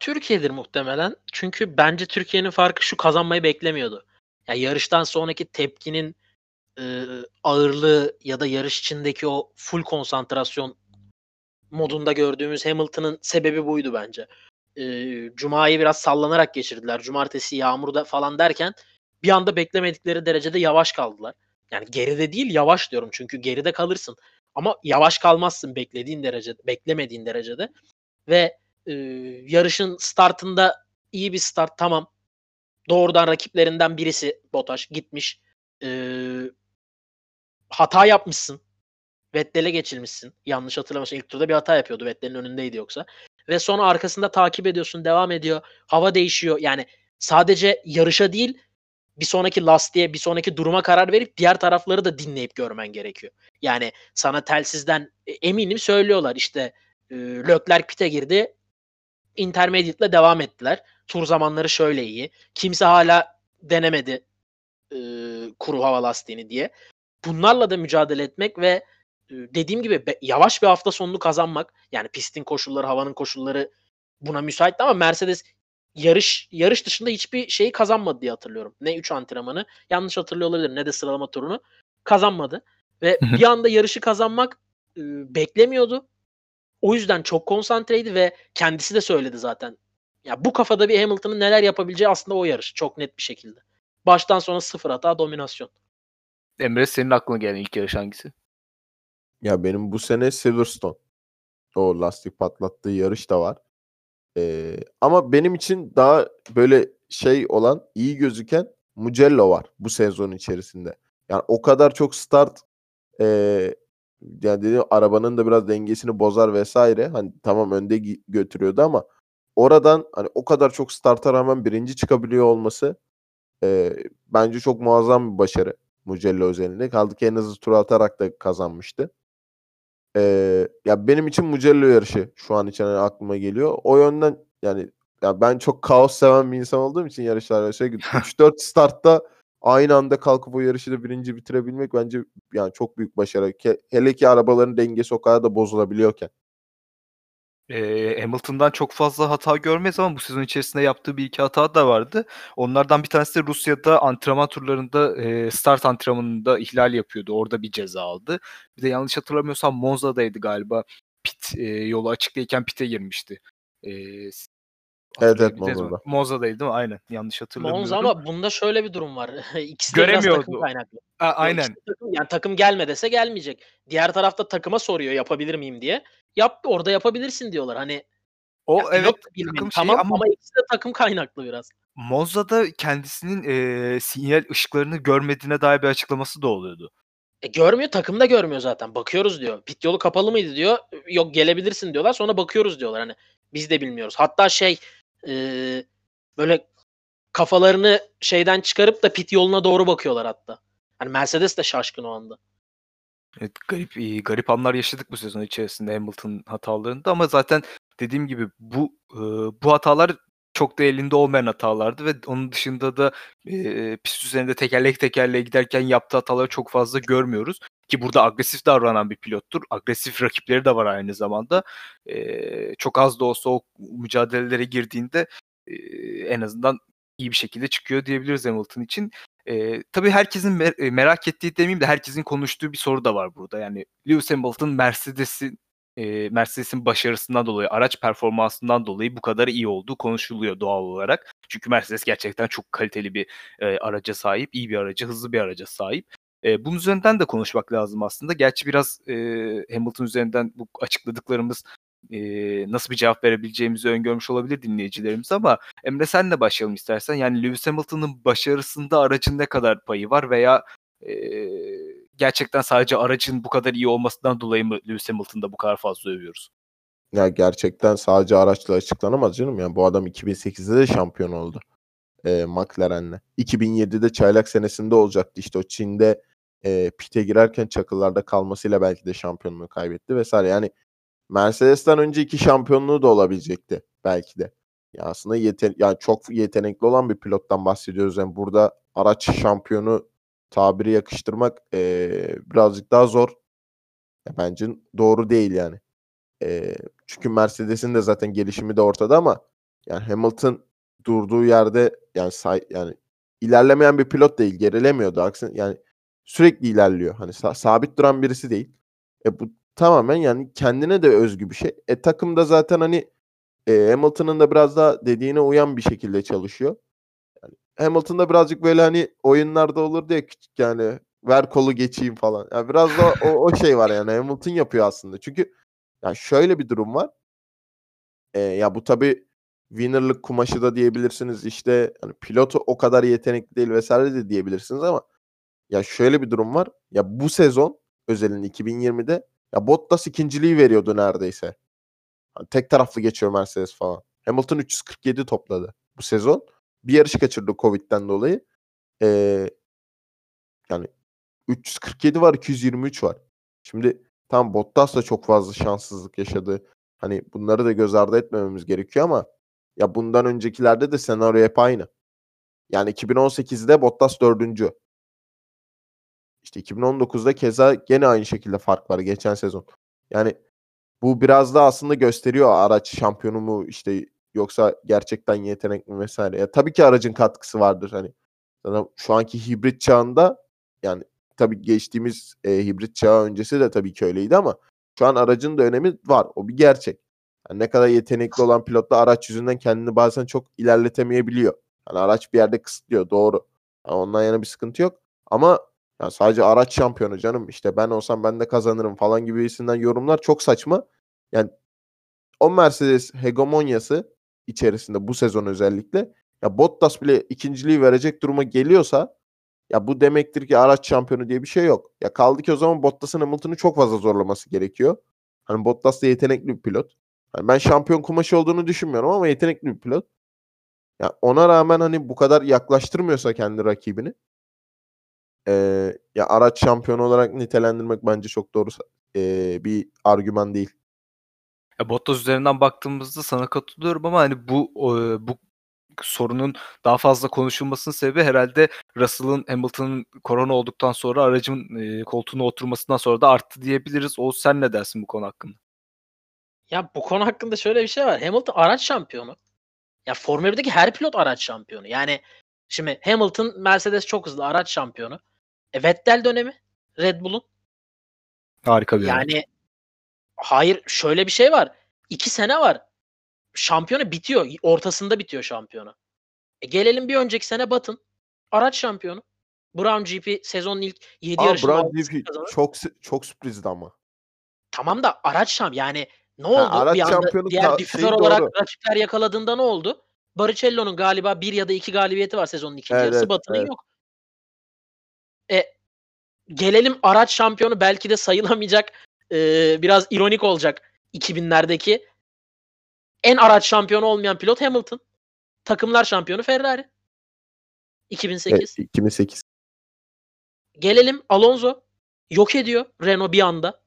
Türkiye'dir muhtemelen. Çünkü bence Türkiye'nin farkı şu kazanmayı beklemiyordu. Yani yarıştan sonraki tepkinin e, ağırlığı ya da yarış içindeki o full konsantrasyon modunda gördüğümüz Hamilton'ın sebebi buydu bence. E, Cuma'yı biraz sallanarak geçirdiler. Cumartesi yağmurda falan derken bir anda beklemedikleri derecede yavaş kaldılar. Yani geride değil yavaş diyorum çünkü geride kalırsın. Ama yavaş kalmazsın beklediğin derecede, beklemediğin derecede. Ve e, yarışın startında iyi bir start tamam. Doğrudan rakiplerinden birisi Botaş gitmiş. E, hata yapmışsın. Vettel'e geçilmişsin. Yanlış hatırlamıyorsam ilk turda bir hata yapıyordu. Vettel'in önündeydi yoksa. Ve sonra arkasında takip ediyorsun. Devam ediyor. Hava değişiyor. Yani sadece yarışa değil bir sonraki lastiğe, bir sonraki duruma karar verip diğer tarafları da dinleyip görmen gerekiyor. Yani sana telsizden e, eminim söylüyorlar işte e, Leclerc pite girdi. Intermediate'le devam ettiler. Tur zamanları şöyle iyi. Kimse hala denemedi e, kuru hava lastiğini diye. Bunlarla da mücadele etmek ve e, dediğim gibi yavaş bir hafta sonunu kazanmak. Yani pistin koşulları, havanın koşulları buna müsaitti ama Mercedes yarış yarış dışında hiçbir şeyi kazanmadı diye hatırlıyorum. Ne 3 antrenmanı yanlış hatırlıyor olabilir ne de sıralama turunu kazanmadı. Ve bir anda yarışı kazanmak e, beklemiyordu. O yüzden çok konsantreydi ve kendisi de söyledi zaten. Ya bu kafada bir Hamilton'ın neler yapabileceği aslında o yarış çok net bir şekilde. Baştan sona sıfır hata dominasyon. Emre senin aklına gelen ilk yarış hangisi? Ya benim bu sene Silverstone. O lastik patlattığı yarış da var. Ee, ama benim için daha böyle şey olan iyi gözüken Mugello var bu sezon içerisinde. Yani o kadar çok start e, yani dediğim arabanın da biraz dengesini bozar vesaire. Hani tamam önde götürüyordu ama oradan hani o kadar çok starta rağmen birinci çıkabiliyor olması e, bence çok muazzam bir başarı Mugello özelinde. Kaldı ki en hızlı tur atarak da kazanmıştı. Ee, ya benim için Mugello yarışı şu an için hani aklıma geliyor. O yönden yani ya ben çok kaos seven bir insan olduğum için yarışlarda şey 3-4 startta aynı anda kalkıp o yarışı da birinci bitirebilmek bence yani çok büyük başarı. Hele ki arabaların dengesi o kadar da bozulabiliyorken. Eee, Hamilton'dan çok fazla hata görmeyiz ama bu sezon içerisinde yaptığı bir iki hata da vardı. Onlardan bir tanesi de Rusya'da antrenman turlarında eee, start antrenmanında ihlal yapıyordu. Orada bir ceza aldı. Bir de yanlış hatırlamıyorsam Monza'daydı galiba. Pit eee, yolu açıktayken pit'e girmişti. Eee, Evet evet? Monza'da. Monza'daydı değil mi? Aynen. Yanlış hatırlamıyorum. Monza ama bunda şöyle bir durum var. İkisi de biraz Göremiyordu. takım kaynaklı. A- aynen. de takım, yani takım gelme dese gelmeyecek. Diğer tarafta takıma soruyor yapabilir miyim diye. Yap orada yapabilirsin diyorlar. Hani O ya evet bilmeli, takım şeyi tamam ama ama ikisi de takım kaynaklı biraz. Monza'da kendisinin eee, sinyal ışıklarını görmediğine dair bir açıklaması da oluyordu. E, görmüyor takım da görmüyor zaten. Bakıyoruz diyor. Pit yolu kapalı mıydı diyor. Yok gelebilirsin diyorlar. Sonra bakıyoruz diyorlar. Hani biz de bilmiyoruz. Hatta şey e, böyle kafalarını şeyden çıkarıp da pit yoluna doğru bakıyorlar hatta. Hani Mercedes de şaşkın o anda. Evet, garip garip anlar yaşadık bu sezon içerisinde Hamilton hatalarında ama zaten dediğim gibi bu bu hatalar çok da elinde olmayan hatalardı ve onun dışında da e, pist üzerinde tekerlek tekerleğe giderken yaptığı hataları çok fazla görmüyoruz. Ki burada agresif davranan bir pilottur. Agresif rakipleri de var aynı zamanda. E, çok az da olsa o mücadelelere girdiğinde e, en azından iyi bir şekilde çıkıyor diyebiliriz Hamilton için. E, tabii herkesin mer- merak ettiği demeyeyim de herkesin konuştuğu bir soru da var burada. Yani Lewis Hamilton Mercedes'in e, Mercedes'in başarısından dolayı, araç performansından dolayı bu kadar iyi olduğu konuşuluyor doğal olarak. Çünkü Mercedes gerçekten çok kaliteli bir e, araca sahip, iyi bir araca, hızlı bir araca sahip. E, bunun üzerinden de konuşmak lazım aslında. Gerçi biraz e, Hamilton üzerinden bu açıkladıklarımız e, nasıl bir cevap verebileceğimizi öngörmüş olabilir dinleyicilerimiz ama Emre senle başlayalım istersen. Yani Lewis Hamilton'ın başarısında aracın ne kadar payı var veya e, gerçekten sadece aracın bu kadar iyi olmasından dolayı mı Lewis Hamilton'da bu kadar fazla övüyoruz? Ya gerçekten sadece araçla açıklanamaz canım. Yani bu adam 2008'de de şampiyon oldu. E, McLaren'le. 2007'de çaylak senesinde olacaktı. İşte o Çin'de e, pite girerken çakıllarda kalmasıyla belki de şampiyonluğu kaybetti vesaire. Yani Mercedes'ten önce iki şampiyonluğu da olabilecekti belki de. Ya aslında yeten yani çok yetenekli olan bir pilottan bahsediyoruz. Yani burada araç şampiyonu tabiri yakıştırmak e, birazcık daha zor. Ya bence doğru değil yani. E, çünkü Mercedes'in de zaten gelişimi de ortada ama yani Hamilton durduğu yerde yani say, yani ilerlemeyen bir pilot değil, gerilemiyordu. Aksine yani sürekli ilerliyor. Hani sa- sabit duran birisi değil. E bu tamamen yani kendine de özgü bir şey. E takımda zaten hani e, Hamilton'ın da biraz daha dediğine uyan bir şekilde çalışıyor. Yani Hamilton'da birazcık böyle hani oyunlarda olur diye küçük yani ver kolu geçeyim falan. Yani biraz da o, o şey var yani Hamilton yapıyor aslında. Çünkü yani şöyle bir durum var. E, ya bu tabii winner'lık kumaşı da diyebilirsiniz. İşte hani pilotu o kadar yetenekli değil vesaire de diyebilirsiniz ama ya şöyle bir durum var. Ya bu sezon özelinde 2020'de ya Bottas ikinciliği veriyordu neredeyse. Hani tek taraflı geçiyor Mercedes falan. Hamilton 347 topladı bu sezon. Bir yarış kaçırdı Covid'den dolayı. Ee, yani 347 var, 223 var. Şimdi tam Bottas da çok fazla şanssızlık yaşadı. Hani bunları da göz ardı etmememiz gerekiyor ama ya bundan öncekilerde de senaryo hep aynı. Yani 2018'de Bottas dördüncü. İşte 2019'da keza gene aynı şekilde fark var geçen sezon. Yani bu biraz da aslında gösteriyor araç şampiyonu mu işte yoksa gerçekten yetenek mi vesaire. Ya tabii ki aracın katkısı vardır hani. Şu anki hibrit çağında yani tabii geçtiğimiz e, hibrit çağı öncesi de tabii ki öyleydi ama şu an aracın da önemi var. O bir gerçek. Yani ne kadar yetenekli olan pilot da araç yüzünden kendini bazen çok ilerletemeyebiliyor. Yani araç bir yerde kısıtlıyor doğru. Yani ondan yana bir sıkıntı yok. Ama yani sadece araç şampiyonu canım işte ben olsam ben de kazanırım falan gibisinden yorumlar çok saçma. Yani o Mercedes hegemonyası içerisinde bu sezon özellikle ya Bottas bile ikinciliği verecek duruma geliyorsa ya bu demektir ki araç şampiyonu diye bir şey yok. Ya kaldı ki o zaman Bottas'ın Hamilton'ı çok fazla zorlaması gerekiyor. Hani Bottas da yetenekli bir pilot. Yani ben şampiyon kumaşı olduğunu düşünmüyorum ama yetenekli bir pilot. Ya ona rağmen hani bu kadar yaklaştırmıyorsa kendi rakibini Eee, ya araç şampiyonu olarak nitelendirmek bence çok doğru eee, bir argüman değil. Ya Bottas üzerinden baktığımızda sana katılıyorum ama hani bu eee, bu sorunun daha fazla konuşulmasının sebebi herhalde Russell'ın Hamilton'ın korona olduktan sonra aracın eee, koltuğuna oturmasından sonra da arttı diyebiliriz. Oğuz sen ne dersin bu konu hakkında? Ya bu konu hakkında şöyle bir şey var. Hamilton araç şampiyonu. Ya Formula 1'deki her pilot araç şampiyonu. Yani şimdi Hamilton Mercedes çok hızlı araç şampiyonu. E, Vettel dönemi Red Bull'un. Harika bir Yani hayır şöyle bir şey var. İki sene var. Şampiyonu bitiyor. Ortasında bitiyor şampiyonu. E, gelelim bir önceki sene Batın. Araç şampiyonu. Brown GP sezonun ilk 7 Aa, yarışını Brown GP kazanır. çok çok sürprizdi ama. Tamam da araç şamp yani ne Ha, oldu? araç bir anda şampiyonu diğer difüzör olarak doğru. rakipler yakaladığında ne oldu? Barrichello'nun galiba bir ya da iki galibiyeti var sezonun ikinci Evet, yarısı. evet, Batı'nın evet. yok. E gelelim araç şampiyonu belki de sayılamayacak e, biraz ironik olacak 2000'lerdeki en araç şampiyonu olmayan pilot Hamilton. Takımlar şampiyonu Ferrari. E, 2008. 2008. Gelelim Alonso yok ediyor Renault bir anda.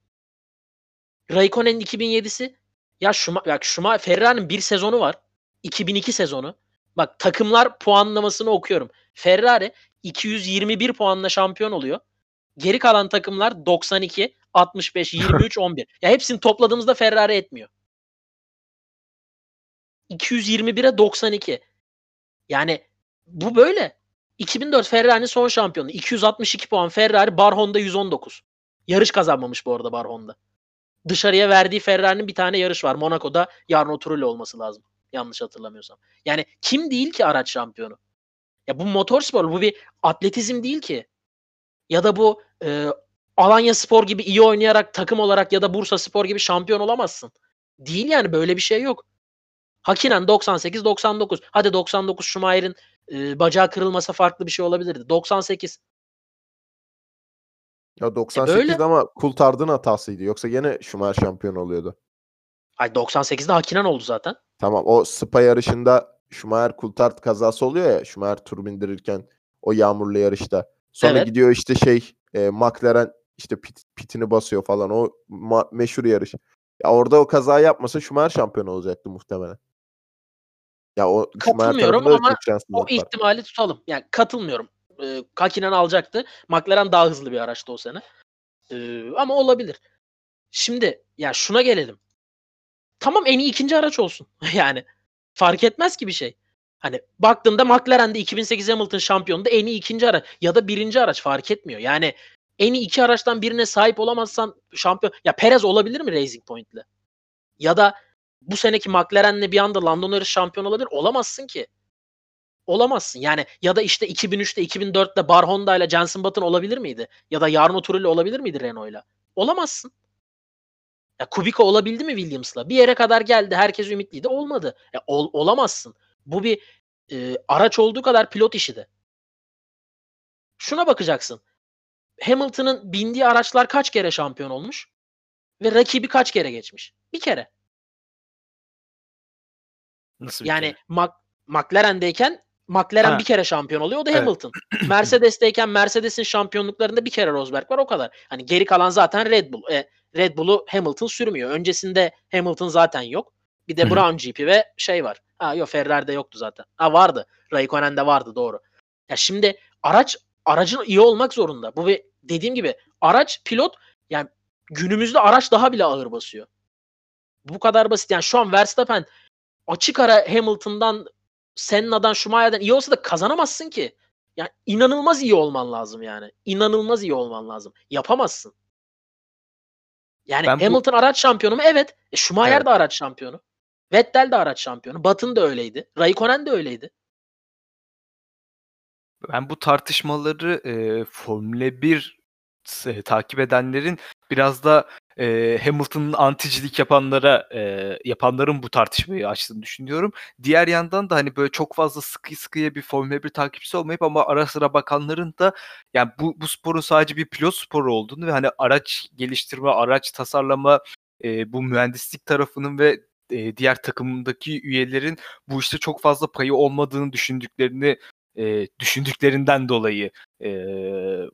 Raikkonen'in 2007'si ya Şuma, bak Şuma Ferrari'nin bir sezonu var. 2002 sezonu. Bak takımlar puanlamasını okuyorum. Ferrari 221 puanla şampiyon oluyor. Geri kalan takımlar 92, 65, 23, 11. Ya hepsini topladığımızda Ferrari etmiyor. 221'e 92. Yani bu böyle. 2004 Ferrari'nin son şampiyonu. 262 puan Ferrari, Bar Honda 119. Yarış kazanmamış bu arada Bar Honda. Dışarıya verdiği Ferrari'nin bir tane yarış var. Monaco'da Jarno Trulli olması lazım. Yanlış hatırlamıyorsam. Yani kim değil ki araç şampiyonu? Ya bu motorspor, bu bir atletizm değil ki. Ya da bu e, Alanya Spor gibi iyi oynayarak takım olarak ya da Bursa Spor gibi şampiyon olamazsın. Değil yani böyle bir şey yok. Hakinen 98-99. Hadi 99 Schumacher'in e, bacağı kırılmasa farklı bir şey olabilirdi. 98. Ya 98 böyle. ama Coulthard'ın hatasıydı. Yoksa gene Schumacher şampiyon oluyordu. Ay 98'de Hakkinen oldu zaten. Tamam o Spa yarışında Schumacher Coulthard kazası oluyor ya Schumacher tur bindirirken o yağmurlu yarışta. Sonra Evet. gidiyor işte şey e, McLaren işte pit, pitini basıyor falan o ma- meşhur yarış. Ya orada o kaza yapmasa Schumacher şampiyon olacaktı muhtemelen. Ya o Katılmıyorum ama O var. ihtimali tutalım. Yani katılmıyorum. Ee, Hakkinen alacaktı. McLaren daha hızlı bir araçtı o sene. Ee, ama olabilir. Şimdi ya şuna gelelim. Tamam en iyi ikinci araç olsun. yani fark etmez ki bir şey. Hani baktığında McLaren'de 2008 Hamilton şampiyonunda en iyi ikinci araç ya da birinci araç fark etmiyor. Yani en iyi iki araçtan birine sahip olamazsan şampiyon ya Perez olabilir mi Racing Point'le? Ya da bu seneki McLaren'le bir anda Lando Norris şampiyon olabilir. Olamazsın ki. Olamazsın. Yani ya da işte 2003'te 2004'te Bar Honda ile Jenson Button olabilir miydi? Ya da Jarno Trulli olabilir miydi Renault'la? Olamazsın. Ya Kubica olabildi mi Williams'la? Bir yere kadar geldi. Herkes ümitliydi. Olmadı. Ya ol- olamazsın. Bu bir e, araç olduğu kadar pilot işi de. Şuna bakacaksın. Hamilton'ın bindiği araçlar kaç kere şampiyon olmuş? Ve rakibi kaç kere geçmiş? Bir kere. Nasıl bir Yani kere? Mac- McLaren'deyken McLaren Ha. bir kere şampiyon oluyor. O da Evet. Hamilton. Mercedes'teyken Mercedes'in şampiyonluklarında bir kere Rosberg var o kadar. Hani geri kalan zaten Red Bull. E, Red Bull'u Hamilton sürmüyor. Öncesinde Hamilton zaten yok. Bir de. Brown GP ve şey var. Ha yok Ferrari'de yoktu zaten. Ha vardı. Raikkonen'de vardı doğru. Ya şimdi araç aracın iyi olmak zorunda. Bu bir dediğim gibi araç pilot yani günümüzde araç daha bile ağır basıyor. Bu kadar basit. Yani şu an Verstappen açık ara Hamilton'dan Senna'dan Schumacher'den iyi olsa da kazanamazsın ki. Yani inanılmaz iyi olman lazım yani. İnanılmaz iyi olman lazım. Yapamazsın. Yani Ben bu- Hamilton araç şampiyonu mu? Evet. E, Schumacher Evet. de araç şampiyonu. Vettel de araç şampiyonu. Button da öyleydi. Raikkonen de öyleydi. Ben bu tartışmaları e, Formula 1 s- takip edenlerin biraz da e, Hamilton'ın anticilik yapanlara e, yapanların bu tartışmayı açtığını düşünüyorum. Diğer yandan da hani böyle çok fazla sıkı sıkıya bir Formula 1 takipçisi olmayıp ama ara sıra bakanların da yani bu, bu sporun sadece bir pilot sporu olduğunu ve hani araç geliştirme, araç tasarlama, e, bu mühendislik tarafının ve e, diğer takımdaki üyelerin bu işte çok fazla payı olmadığını düşündüklerini e, düşündüklerinden dolayı e,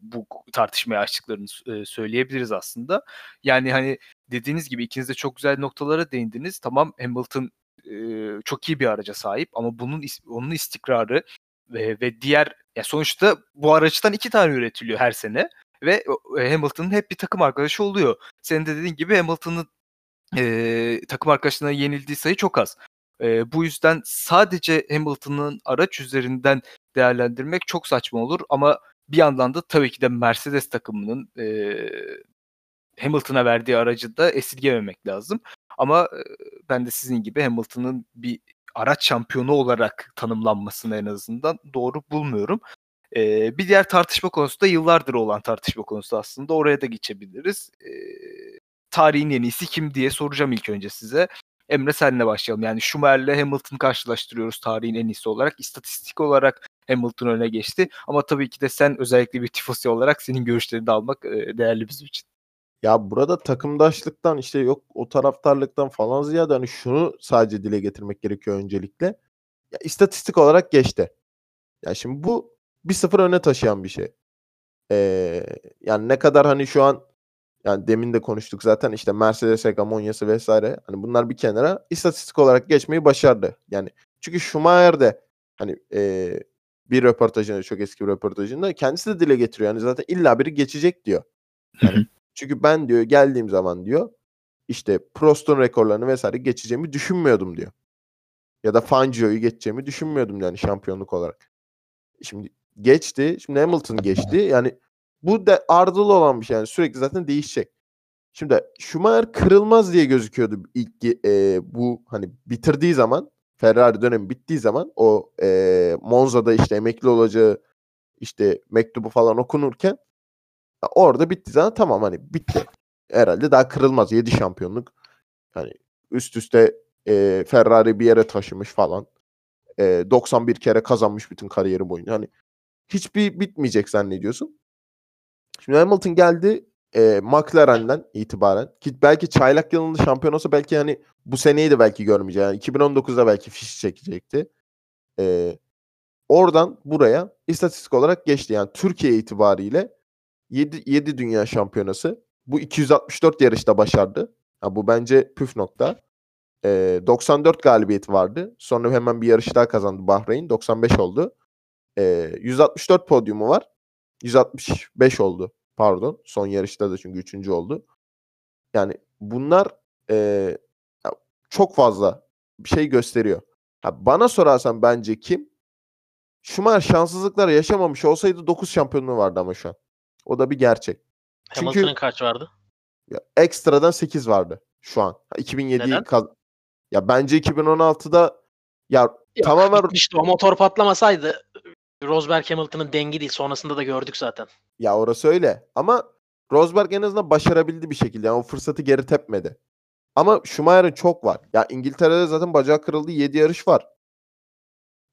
bu tartışmaya açtıklarını e, söyleyebiliriz aslında. Yani hani dediğiniz gibi ikiniz de çok güzel noktalara değindiniz. Tamam Hamilton e, çok iyi bir araca sahip ama bunun onun istikrarı ve, ve diğer ya sonuçta bu araçtan iki tane üretiliyor her sene ve e, Hamilton'ın hep bir takım arkadaşı oluyor. Senin de dediğin gibi Hamilton'ın e, takım arkadaşlarına yenildiği sayı çok az. E, bu yüzden sadece Hamilton'ın araç üzerinden değerlendirmek çok saçma olur ama bir yandan da tabii ki de Mercedes takımının e, Hamilton'a verdiği aracı da esirgememek lazım. Ama ben de sizin gibi Hamilton'ın bir araç şampiyonu olarak tanımlanmasını en azından doğru bulmuyorum. E, bir diğer tartışma konusu da yıllardır olan tartışma konusu aslında. Oraya da geçebiliriz. E, tarihin en iyisi kim diye soracağım ilk önce size. Emre senle başlayalım. Yani Schumacher'le Hamilton'ı karşılaştırıyoruz tarihin en iyisi olarak. İstatistik olarak Hamilton öne geçti. Ama tabii ki de sen özellikle bir tifosi olarak senin görüşlerini de almak e, değerli bizim için. Ya burada takımdaşlıktan işte yok o taraftarlıktan falan ziyade hani şunu sadece dile getirmek gerekiyor öncelikle. Ya istatistik olarak geçti. Ya şimdi bu 1-0 öne taşıyan bir şey. Ee, yani ne kadar hani şu an yani demin de konuştuk zaten işte Mercedes hegemonyası vesaire hani bunlar bir kenara istatistik olarak geçmeyi başardı. Yani çünkü Schumacher de hani e, bir röportajında çok eski bir röportajında kendisi de dile getiriyor. Yani zaten illa biri geçecek diyor. Yani çünkü ben diyor geldiğim zaman diyor işte Prost'un rekorlarını vesaire geçeceğimi düşünmüyordum diyor. Ya da Fangio'yu geçeceğimi düşünmüyordum yani şampiyonluk olarak. Şimdi geçti. Şimdi Hamilton geçti. Yani bu da ardılı olan bir şey. Yani sürekli zaten değişecek. Şimdi Schumacher kırılmaz diye gözüküyordu ilk e, bu hani bitirdiği zaman Ferrari dönemi bittiği zaman o e, Monza'da işte emekli olacağı işte mektubu falan okunurken Orada bitti zaten tamam hani bitti. Herhalde daha kırılmaz 7 şampiyonluk. Hani üst üste e, Ferrari bir yere taşımış falan. E, 91 kere kazanmış bütün kariyeri boyunca. Hani hiçbir bitmeyecek zannediyorsun. Şimdi Hamilton geldi. e, McLaren'den itibaren ki belki çaylak yılında şampiyon olsa belki hani bu seneyi de belki görmeyeceği. Yani 2019'da belki fiş çekecekti. E, oradan buraya istatistik olarak geçti. Yani Türkiye itibariyle 7, 7 dünya şampiyonası. Bu 264 yarışta başardı. Ha, bu bence püf nokta. E, 94 galibiyet vardı. Sonra hemen bir yarış daha kazandı Bahreyn. 95 oldu. E, 164 podyumu var. 165 oldu. Pardon. Son yarışta da çünkü 3. oldu. Yani bunlar e, çok fazla bir şey gösteriyor. Ha, bana sorarsan bence kim? Schumacher şanssızlıklar yaşamamış olsaydı 9 şampiyonluğu vardı ama şu an. O da bir gerçek. Hamilton'ın kaç vardı? Ya, ekstradan 8 vardı şu an. 2007'yi kaz ya bence 2016'da ya Yok, tamamen işte o motor patlamasaydı Rosberg Hamilton'ın dengi değil. Sonrasında da gördük zaten. Ya orası öyle. Ama Rosberg en azından başarabildi bir şekilde. Yani o fırsatı geri tepmedi. Ama Schumacher'ın çok var. Ya İngiltere'de zaten bacağı kırıldı. 7 yarış var.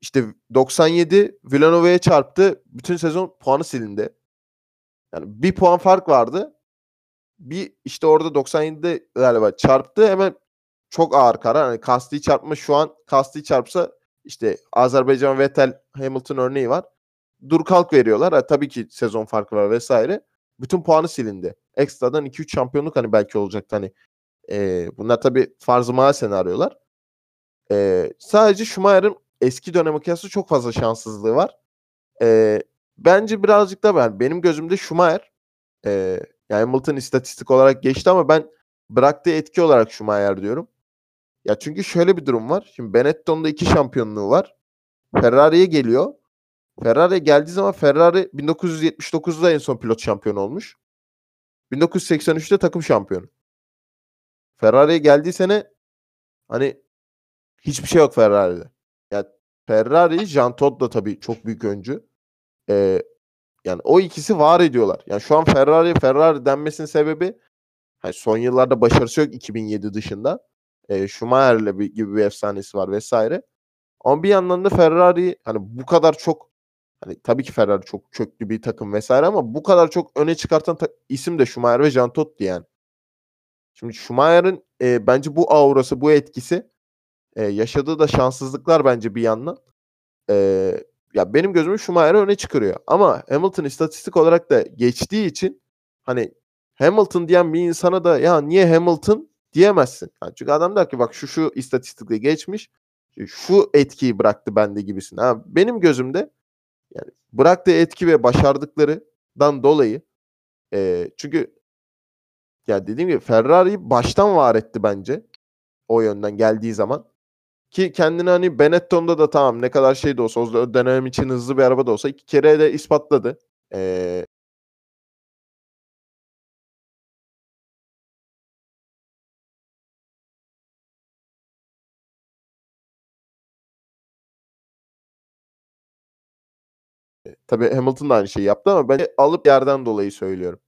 İşte 97 Villanova'ya çarptı. Bütün sezon puanı silindi. Yani bir puan fark vardı. Bir işte orada 97'de galiba çarptı. Hemen çok ağır karar. Hani Kasti çarpma şu an Kasti çarpsa işte Azerbaycan Vettel Hamilton örneği var. Dur kalk veriyorlar. Ha, tabii ki sezon farkı var vesaire. Bütün puanı silindi. Ekstradan 2-3 şampiyonluk hani belki olacak hani. E, bunlar tabii farz senaryolar. E, sadece Schumacher'ın eski döneme kıyasla çok fazla şanssızlığı var. E, bence birazcık da ben benim gözümde Schumacher e, yani Hamilton istatistik olarak geçti ama ben bıraktığı etki olarak Schumacher diyorum. Ya çünkü şöyle bir durum var. Şimdi Benetton'da iki şampiyonluğu var. Ferrari'ye geliyor. Ferrari'ye geldiği zaman Ferrari 1979'da en son pilot şampiyon olmuş. 1983'te takım şampiyonu. Ferrari'ye geldiği sene hani hiçbir şey yok Ferrari'de. Yani Ferrari, Jean Todt da tabii çok büyük öncü. Ee, yani o ikisi var ediyorlar. Yani şu an Ferrari Ferrari denmesinin sebebi hani son yıllarda başarısı yok 2007 dışında. E, Schumacher'le bir, gibi bir efsanesi var vesaire. Ama bir yandan da Ferrari hani bu kadar çok hani tabii ki Ferrari çok köklü bir takım vesaire ama bu kadar çok öne çıkartan ta- isim de Schumacher ve Jean Todt'tu yani. Şimdi Schumacher'ın e, bence bu aurası, bu etkisi e, yaşadığı da şanssızlıklar bence bir yandan e, ya benim gözümü Schumacher'ı öne çıkarıyor. Ama Hamilton istatistik olarak da geçtiği için hani Hamilton diyen bir insana da ya niye Hamilton diyemezsin. Yani çünkü adam der ki bak şu şu istatistikle geçmiş. Şu etkiyi bıraktı bende gibisin. Ha, benim gözümde yani bıraktığı etki ve başardıklarından dolayı e, çünkü ya dediğim gibi Ferrari'yi baştan var etti bence. O yönden geldiği zaman. Ki kendini hani Benetton'da da tamam ne kadar şey de olsa o dönem için hızlı bir araba da olsa iki kere de ispatladı. Ee, Tabii Hamilton da aynı şeyi yaptı ama ben alıp yerden dolayı söylüyorum.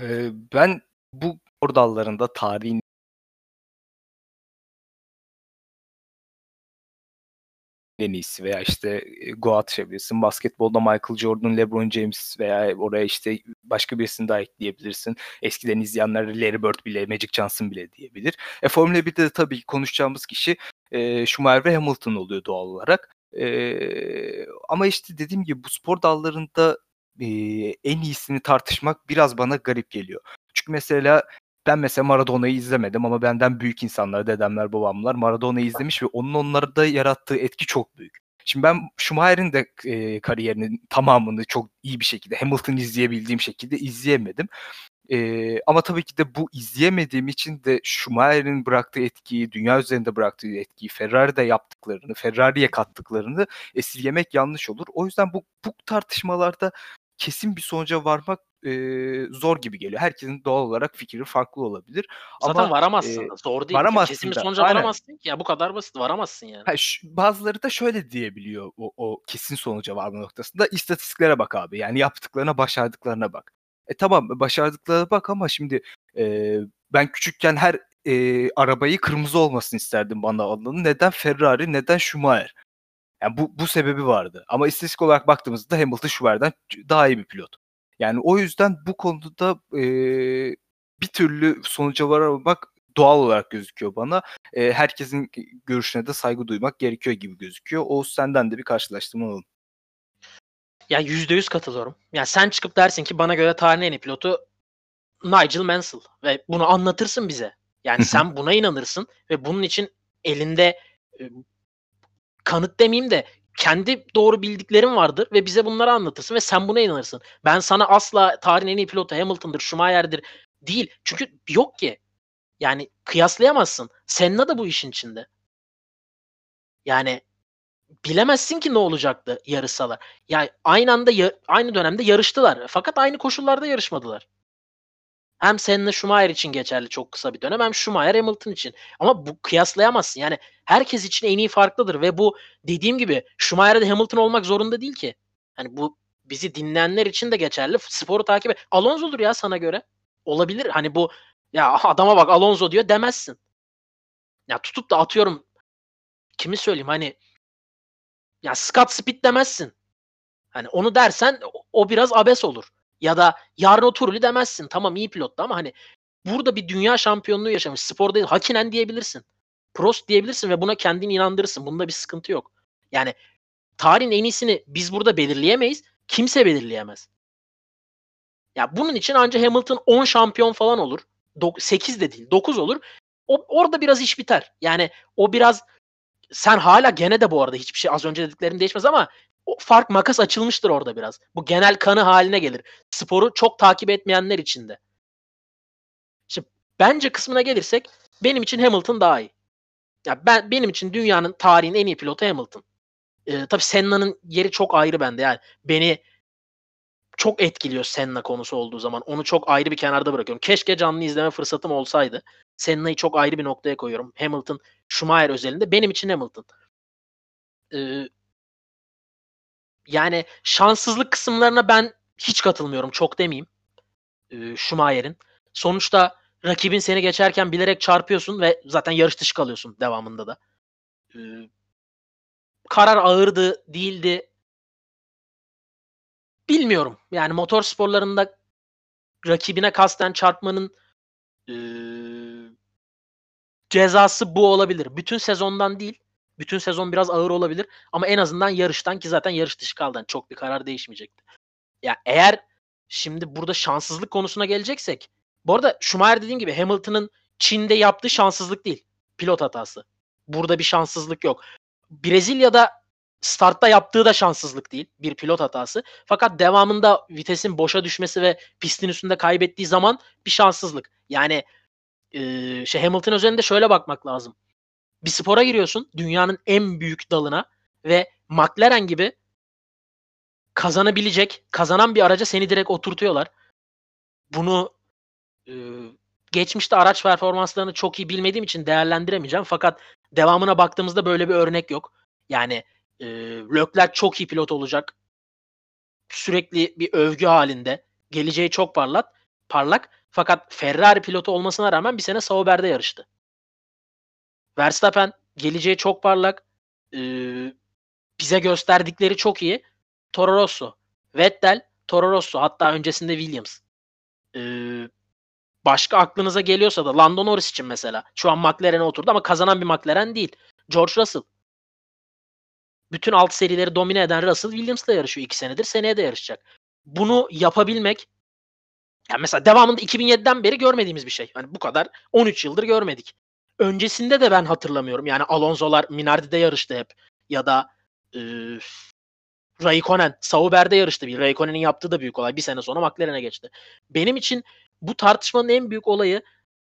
Ee, ben bu spor dallarında tarihin en iyisi veya işte Goat atışabilirsin. Basketbolda Michael Jordan, LeBron James veya oraya işte başka birisini daha ekleyebilirsin. Eskiden izleyenler Larry Bird bile, Magic Johnson bile diyebilir. E, Formula 1'de de tabii konuşacağımız kişi e, Schumacher ve Hamilton oluyor doğal olarak. Ee, ama işte dediğim gibi bu spor dallarında e, en iyisini tartışmak biraz bana garip geliyor. Çünkü mesela ben mesela Maradona'yı izlemedim ama benden büyük insanlar, dedemler, babamlar Maradona'yı izlemiş ve onun onlarda yarattığı etki çok büyük. Şimdi ben Schumacher'in de e, kariyerinin tamamını çok iyi bir şekilde Hamilton izleyebildiğim şekilde izleyemedim. Ee, ama tabii ki de bu izleyemediğim için de Schumacher'in bıraktığı etkiyi, dünya üzerinde bıraktığı etkiyi, Ferrari'de yaptıklarını, Ferrari'ye kattıklarını esirgemek yanlış olur. O yüzden bu, bu tartışmalarda kesin bir sonuca varmak e, zor gibi geliyor. Herkesin doğal olarak fikri farklı olabilir. Zaten Ama, varamazsın. E, zor değil. Varamazsın kesin bir sonuca Aynen. varamazsın ki. Ya bu kadar basit. Varamazsın yani. Ha, şu, bazıları da şöyle diyebiliyor o, o kesin sonuca varma noktasında. İstatistiklere bak abi. Yani yaptıklarına, başardıklarına bak. E tamam başardıklarına bak ama şimdi e, ben küçükken her e, arabayı kırmızı olmasını isterdim bana alanın. Neden Ferrari, neden Schumacher? Yani bu, bu sebebi vardı. Ama istatistik olarak baktığımızda Hamilton Schumacher'den daha iyi bir pilot. Yani o yüzden bu konuda e, bir türlü sonuca varamak doğal olarak gözüküyor bana. E, herkesin görüşüne de saygı duymak gerekiyor gibi gözüküyor. O senden de bir karşılaştırma alalım. Ya yüzde yüz katılıyorum. Ya sen çıkıp dersin ki bana göre tarihin en iyi pilotu Nigel Mansell ve bunu anlatırsın bize. Yani sen buna inanırsın ve bunun için elinde e, kanıt demeyeyim de kendi doğru bildiklerin vardır ve bize bunları anlatırsın ve sen buna inanırsın. Ben sana asla tarihin en iyi pilotu Hamilton'dır, Schumacher'dir değil. Çünkü yok ki. Yani kıyaslayamazsın. Senna da bu işin içinde. Yani bilemezsin ki ne olacaktı yarışsalar. Yani aynı anda aynı dönemde yarıştılar. Fakat aynı koşullarda yarışmadılar. Hem Senna Schumacher için geçerli çok kısa bir dönem hem Schumacher Hamilton için. Ama bu kıyaslayamazsın. Yani herkes için en iyi farklıdır ve bu dediğim gibi Schumacher'de Hamilton olmak zorunda değil ki. Hani bu bizi dinleyenler için de geçerli. Sporu takip et. Alonso'dur ya sana göre. Olabilir. Hani bu ya adama bak Alonso diyor demezsin. Ya tutup da atıyorum kimi söyleyeyim hani ya Scott Speed demezsin. Hani onu dersen o biraz abes olur. Ya da Jarno Trulli demezsin. Tamam iyi pilottu ama hani burada bir dünya şampiyonluğu yaşamış. Spor değil. Hakinen diyebilirsin. Prost diyebilirsin ve buna kendini inandırırsın. Bunda bir sıkıntı yok. Yani tarihin en iyisini biz burada belirleyemeyiz. Kimse belirleyemez. Ya bunun için ancak Hamilton 10 şampiyon falan olur. 8 de değil 9 olur. O, orada biraz iş biter. Yani o biraz sen hala gene de bu arada hiçbir şey az önce dediklerim değişmez ama o fark makas açılmıştır orada biraz. Bu genel kanı haline gelir. Sporu çok takip etmeyenler için de. Şimdi bence kısmına gelirsek benim için Hamilton daha iyi. Ya ben benim için dünyanın tarihin en iyi pilotu Hamilton. Ee, tabii Senna'nın yeri çok ayrı bende yani. Beni çok etkiliyor Senna konusu olduğu zaman. Onu çok ayrı bir kenarda bırakıyorum. Keşke canlı izleme fırsatım olsaydı. Senna'yı çok ayrı bir noktaya koyuyorum. Hamilton, Schumacher özelinde. Benim için Hamilton. Ee, yani şanssızlık kısımlarına ben hiç katılmıyorum. Çok demeyeyim. Ee, Schumacher'in. Sonuçta rakibin seni geçerken bilerek çarpıyorsun ve zaten yarış dışı kalıyorsun devamında da. Ee, karar ağırdı, değildi. Bilmiyorum. Yani motor sporlarında rakibine kasten çarpmanın e, cezası bu olabilir. Bütün sezondan değil. Bütün sezon biraz ağır olabilir ama en azından yarıştan ki zaten yarış dışı kaldı. çok bir karar değişmeyecekti. Ya eğer şimdi burada şanssızlık konusuna geleceksek bu arada Schumacher dediğim gibi Hamilton'ın Çin'de yaptığı şanssızlık değil. Pilot hatası. Burada bir şanssızlık yok. Brezilya'da startta yaptığı da şanssızlık değil. Bir pilot hatası. Fakat devamında vitesin boşa düşmesi ve pistin üstünde kaybettiği zaman bir şanssızlık. Yani e, şey Hamilton özelinde şöyle bakmak lazım bir spora giriyorsun dünyanın en büyük dalına ve McLaren gibi kazanabilecek, kazanan bir araca seni direkt oturtuyorlar. Bunu e, geçmişte araç performanslarını çok iyi bilmediğim için değerlendiremeyeceğim. Fakat devamına baktığımızda böyle bir örnek yok. Yani e, Leclerc çok iyi pilot olacak. Sürekli bir övgü halinde. Geleceği çok parlak. parlak. Fakat Ferrari pilotu olmasına rağmen bir sene Sauber'de yarıştı. Verstappen geleceği çok parlak. Ee, bize gösterdikleri çok iyi. Toro Rosso, Vettel, Toro Rosso hatta öncesinde Williams. Ee, başka aklınıza geliyorsa da Lando Norris için mesela. Şu an McLaren'e oturdu ama kazanan bir McLaren değil. George Russell. Bütün alt serileri domine eden Russell Williams'la yarışıyor iki senedir. Seneye de yarışacak. Bunu yapabilmek yani mesela devamında 2007'den beri görmediğimiz bir şey. Hani bu kadar 13 yıldır görmedik. Öncesinde de ben hatırlamıyorum. Yani Alonso'lar Minardi'de yarıştı hep. Ya da e, Raikkonen Sauber'de yarıştı. Bir Raikkonen'in yaptığı da büyük olay. Bir sene sonra McLaren'e geçti. Benim için bu tartışmanın en büyük olayı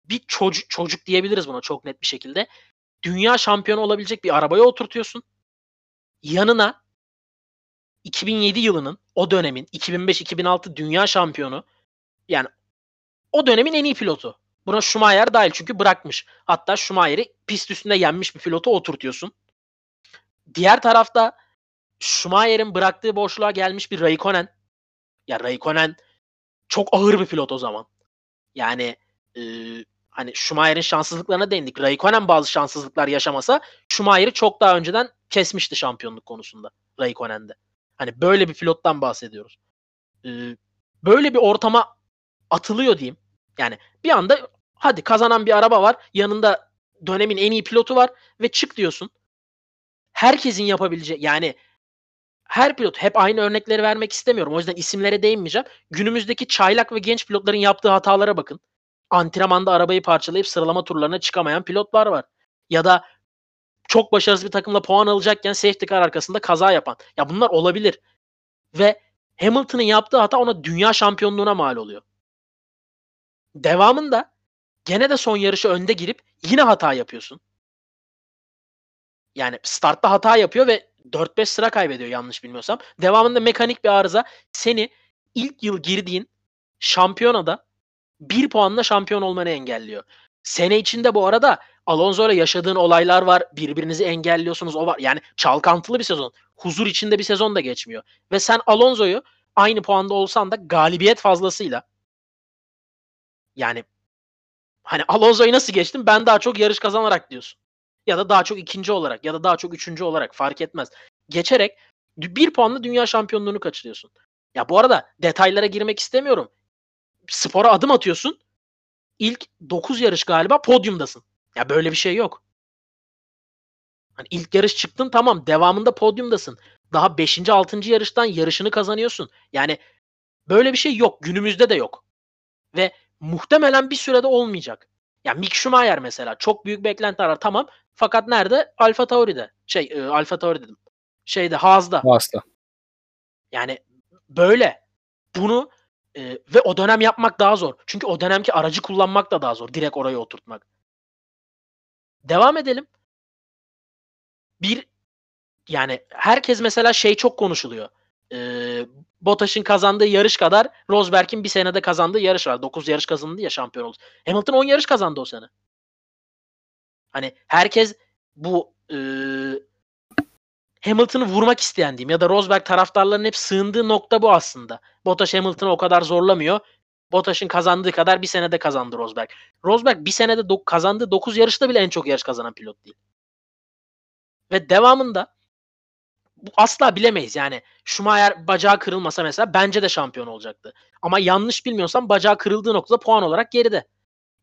bir çocuk, çocuk diyebiliriz buna çok net bir şekilde. Dünya şampiyonu olabilecek bir arabaya oturtuyorsun. Yanına 2007 yılının o dönemin 2005-2006 dünya şampiyonu yani o dönemin en iyi pilotu. Buna Schumacher dahil çünkü bırakmış. Hatta Schumacher'i pist üstünde yenmiş bir pilotu oturtuyorsun. Diğer tarafta Schumacher'in bıraktığı boşluğa gelmiş bir Raikkonen. Ya Raikkonen çok ağır bir pilot o zaman. Yani e, hani Schumacher'in şanssızlıklarına değindik. Raikkonen bazı şanssızlıklar yaşamasa Schumacher'i çok daha önceden kesmişti şampiyonluk konusunda Raikkonen'de. Hani böyle bir pilottan bahsediyoruz. E, böyle bir ortama atılıyor diyeyim. Yani bir anda hadi kazanan bir araba var. Yanında dönemin en iyi pilotu var ve çık diyorsun. Herkesin yapabileceği yani her pilot hep aynı örnekleri vermek istemiyorum. O yüzden isimlere değinmeyeceğim. Günümüzdeki çaylak ve genç pilotların yaptığı hatalara bakın. Antrenmanda arabayı parçalayıp sıralama turlarına çıkamayan pilotlar var. Ya da çok başarısız bir takımla puan alacakken safety car arkasında kaza yapan. Ya bunlar olabilir. Ve Hamilton'ın yaptığı hata ona dünya şampiyonluğuna mal oluyor. Devamında gene de son yarışı önde girip yine hata yapıyorsun. Yani startta hata yapıyor ve 4-5 sıra kaybediyor yanlış bilmiyorsam. Devamında mekanik bir arıza seni ilk yıl girdiğin şampiyonada bir puanla şampiyon olmanı engelliyor. Sene içinde bu arada Alonso ile yaşadığın olaylar var. Birbirinizi engelliyorsunuz. O var. Yani çalkantılı bir sezon. Huzur içinde bir sezon da geçmiyor. Ve sen Alonso'yu aynı puanda olsan da galibiyet fazlasıyla yani hani Alonso'yu nasıl geçtim? Ben daha çok yarış kazanarak diyorsun. Ya da daha çok ikinci olarak ya da daha çok üçüncü olarak fark etmez. Geçerek bir puanla dünya şampiyonluğunu kaçırıyorsun. Ya bu arada detaylara girmek istemiyorum. Spora adım atıyorsun. İlk 9 yarış galiba podyumdasın. Ya böyle bir şey yok. Hani ilk yarış çıktın tamam devamında podyumdasın. Daha 5. 6. yarıştan yarışını kazanıyorsun. Yani böyle bir şey yok. Günümüzde de yok. Ve muhtemelen bir sürede olmayacak. Ya Mick Schumacher mesela çok büyük beklentiler var tamam. Fakat nerede? Alfa Tauri'de. Şey e, Alfa Tauri dedim. Şeyde Haas'da. Haas'ta. Yani böyle. Bunu e, ve o dönem yapmak daha zor. Çünkü o dönemki aracı kullanmak da daha zor. Direkt oraya oturtmak. Devam edelim. Bir yani herkes mesela şey çok konuşuluyor. Ee, Bottas'ın kazandığı yarış kadar Rosberg'in bir senede kazandığı yarış var. 9 yarış kazandı ya şampiyon oldu. Hamilton 10 yarış kazandı o sene. Hani herkes bu e, Hamilton'ı vurmak isteyen diyeyim ya da Rosberg taraftarlarının hep sığındığı nokta bu aslında. Bottas Hamilton'ı o kadar zorlamıyor. Bottas'ın kazandığı kadar bir senede kazandı Rosberg. Rosberg bir senede do- kazandığı 9 yarışta bile en çok yarış kazanan pilot değil. Ve devamında asla bilemeyiz yani. Schumacher bacağı kırılmasa mesela bence de şampiyon olacaktı. Ama yanlış bilmiyorsam bacağı kırıldığı noktada puan olarak geride.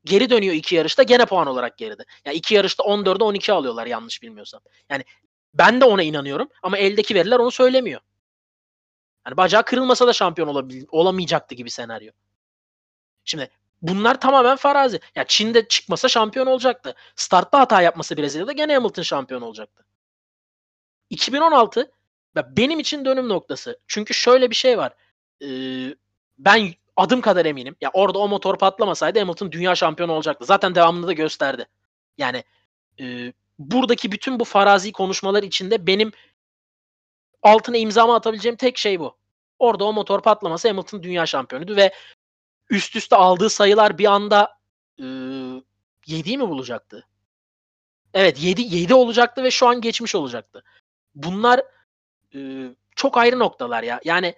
Geri dönüyor iki yarışta gene puan olarak geride. Yani iki yarışta 14'e 12 alıyorlar yanlış bilmiyorsam. Yani ben de ona inanıyorum ama eldeki veriler onu söylemiyor. Yani bacağı kırılmasa da şampiyon olabil- olamayacaktı gibi senaryo. Şimdi bunlar tamamen farazi. Ya yani Çin'de çıkmasa şampiyon olacaktı. Startta hata yapması Brezilya'da gene Hamilton şampiyon olacaktı. 2016 benim için dönüm noktası. Çünkü şöyle bir şey var. Ee, ben adım kadar eminim. Ya orada o motor patlamasaydı Hamilton dünya şampiyonu olacaktı. Zaten devamında da gösterdi. Yani e, buradaki bütün bu farazi konuşmalar içinde benim altına imzamı atabileceğim tek şey bu. Orada o motor patlaması Hamilton dünya şampiyonuydu ve üst üste aldığı sayılar bir anda e, 7'yi mi bulacaktı? Evet 7 7 olacaktı ve şu an geçmiş olacaktı. Bunlar e, çok ayrı noktalar ya. Yani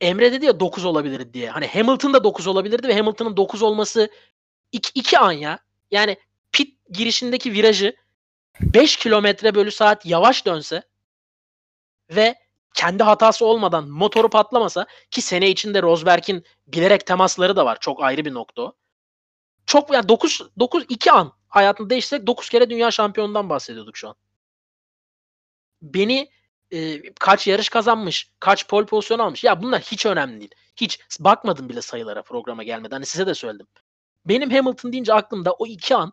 Emre dedi ya 9 olabilir diye. Hani Hamilton da 9 olabilirdi ve Hamilton'ın 9 olması 2 2 an ya. Yani pit girişindeki virajı 5 kilometre bölü saat yavaş dönse ve kendi hatası olmadan motoru patlamasa ki sene içinde Rosberg'in bilerek temasları da var. Çok ayrı bir nokta o. Çok yani 9 9 2 an hayatını değiştirsek 9 kere dünya şampiyonundan bahsediyorduk şu an. Beni e, kaç yarış kazanmış, kaç pole pozisyon almış. Ya bunlar hiç önemli değil. Hiç bakmadım bile sayılara programa gelmeden. Hani size de söyledim. Benim Hamilton deyince aklımda o iki an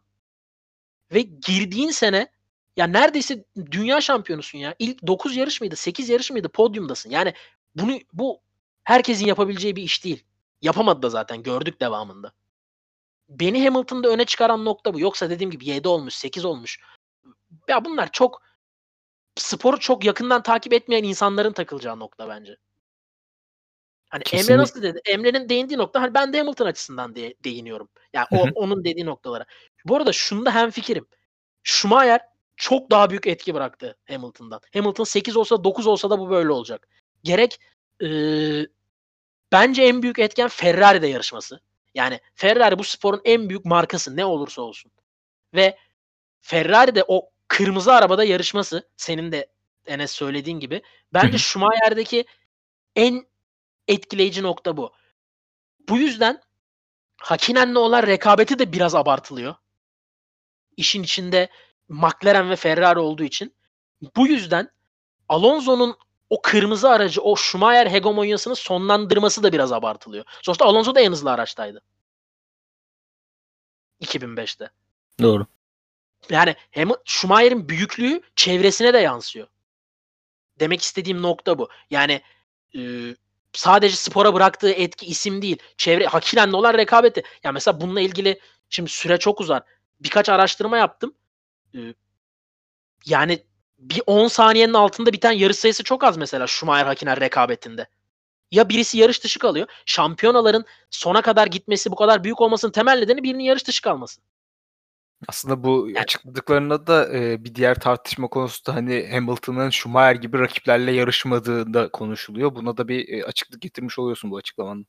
ve girdiğin sene ya neredeyse dünya şampiyonusun ya. İlk 9 yarış mıydı? 8 yarış mıydı? Podyumdasın. Yani bunu bu herkesin yapabileceği bir iş değil. Yapamadı da zaten gördük devamında. Beni Hamilton'da öne çıkaran nokta bu. Yoksa dediğim gibi 7 olmuş, 8 olmuş. Ya bunlar çok sporu çok yakından takip etmeyen insanların takılacağı nokta bence. Hani Kesinlikle. Emre nasıl dedi? Emre'nin değindiği nokta hani ben de Hamilton açısından diye değiniyorum. Yani o, onun dediği noktalara. Bu arada şunda hem fikrim. Schumacher çok daha büyük etki bıraktı Hamilton'dan. Hamilton 8 olsa 9 olsa da bu böyle olacak. Gerek e, bence en büyük etken Ferrari'de yarışması. Yani Ferrari bu sporun en büyük markası ne olursa olsun. Ve Ferrari'de o kırmızı arabada yarışması senin de Enes söylediğin gibi bence Schumacher'deki en etkileyici nokta bu. Bu yüzden Hakinen'le olan rekabeti de biraz abartılıyor. İşin içinde McLaren ve Ferrari olduğu için. Bu yüzden Alonso'nun o kırmızı aracı, o Schumacher hegemonyasını sonlandırması da biraz abartılıyor. Sonuçta Alonso da en hızlı araçtaydı. 2005'te. Doğru. Yani hem Schumacher'in büyüklüğü çevresine de yansıyor. Demek istediğim nokta bu. Yani e, sadece spora bıraktığı etki isim değil. Çevre Hakilen'le olan rekabeti. Yani mesela bununla ilgili şimdi süre çok uzar. Birkaç araştırma yaptım. E, yani bir 10 saniyenin altında biten yarış sayısı çok az mesela Schumacher Hakiner rekabetinde. Ya birisi yarış dışı kalıyor. Şampiyonaların sona kadar gitmesi bu kadar büyük olmasının temel nedeni birinin yarış dışı kalması. Aslında bu yani, açıkladıklarında da e, bir diğer tartışma konusu da hani Hamilton'ın Schumacher gibi rakiplerle yarışmadığı da konuşuluyor. Buna da bir e, açıklık getirmiş oluyorsun bu açıklamanın.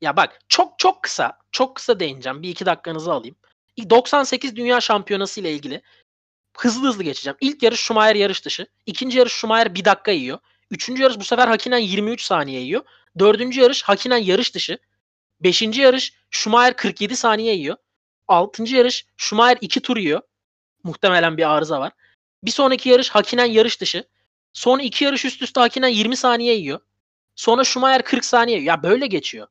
Ya bak çok çok kısa, çok kısa değineceğim. Bir iki dakikanızı alayım. 98 Dünya Şampiyonası ile ilgili hızlı hızlı geçeceğim. İlk yarış Schumacher yarış dışı. İkinci yarış Schumacher bir dakika yiyor. Üçüncü yarış bu sefer Hakinen 23 saniye yiyor. Dördüncü yarış Hakinen yarış dışı. Beşinci yarış Schumacher 47 saniye yiyor. Altıncı yarış Schumacher 2 tur yiyor. Muhtemelen bir arıza var. Bir sonraki yarış Hakinen yarış dışı. Sonra iki yarış üst üste Hakinen 20 saniye yiyor. Sonra Schumacher 40 saniye yiyor. Ya böyle geçiyor.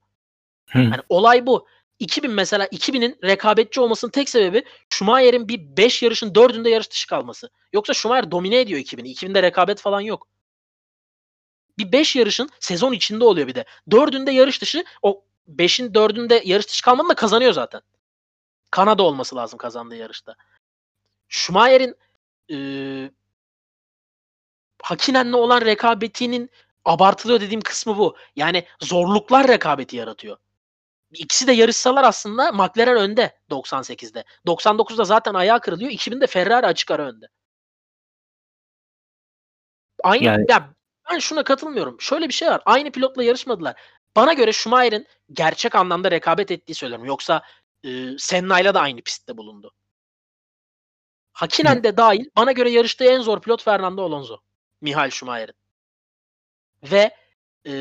Hı. Yani olay bu. 2000 mesela 2000'in rekabetçi olmasının tek sebebi Schumacher'in bir 5 yarışın 4'ünde yarış dışı kalması. Yoksa Schumacher domine ediyor 2000'i. 2000'de rekabet falan yok. Bir 5 yarışın sezon içinde oluyor bir de. 4'ünde yarış dışı o 5'in 4'ünde yarış dışı kalmanın da kazanıyor zaten. Kanada olması lazım kazandığı yarışta. Schumacher'in e, Hakinen'le olan rekabetinin abartılıyor dediğim kısmı bu. Yani zorluklar rekabeti yaratıyor. İkisi de yarışsalar aslında McLaren önde 98'de. 99'da zaten ayağı kırılıyor. 2000'de Ferrari açık ara önde. Aynı yani... ya ben şuna katılmıyorum. Şöyle bir şey var. Aynı pilotla yarışmadılar. Bana göre Schumacher'in gerçek anlamda rekabet ettiği söylüyorum. Yoksa e, Senna'yla da aynı pistte bulundu. Hakinen de dahil bana göre yarıştığı en zor pilot Fernando Alonso. Michael Schumacher'in. Ve e,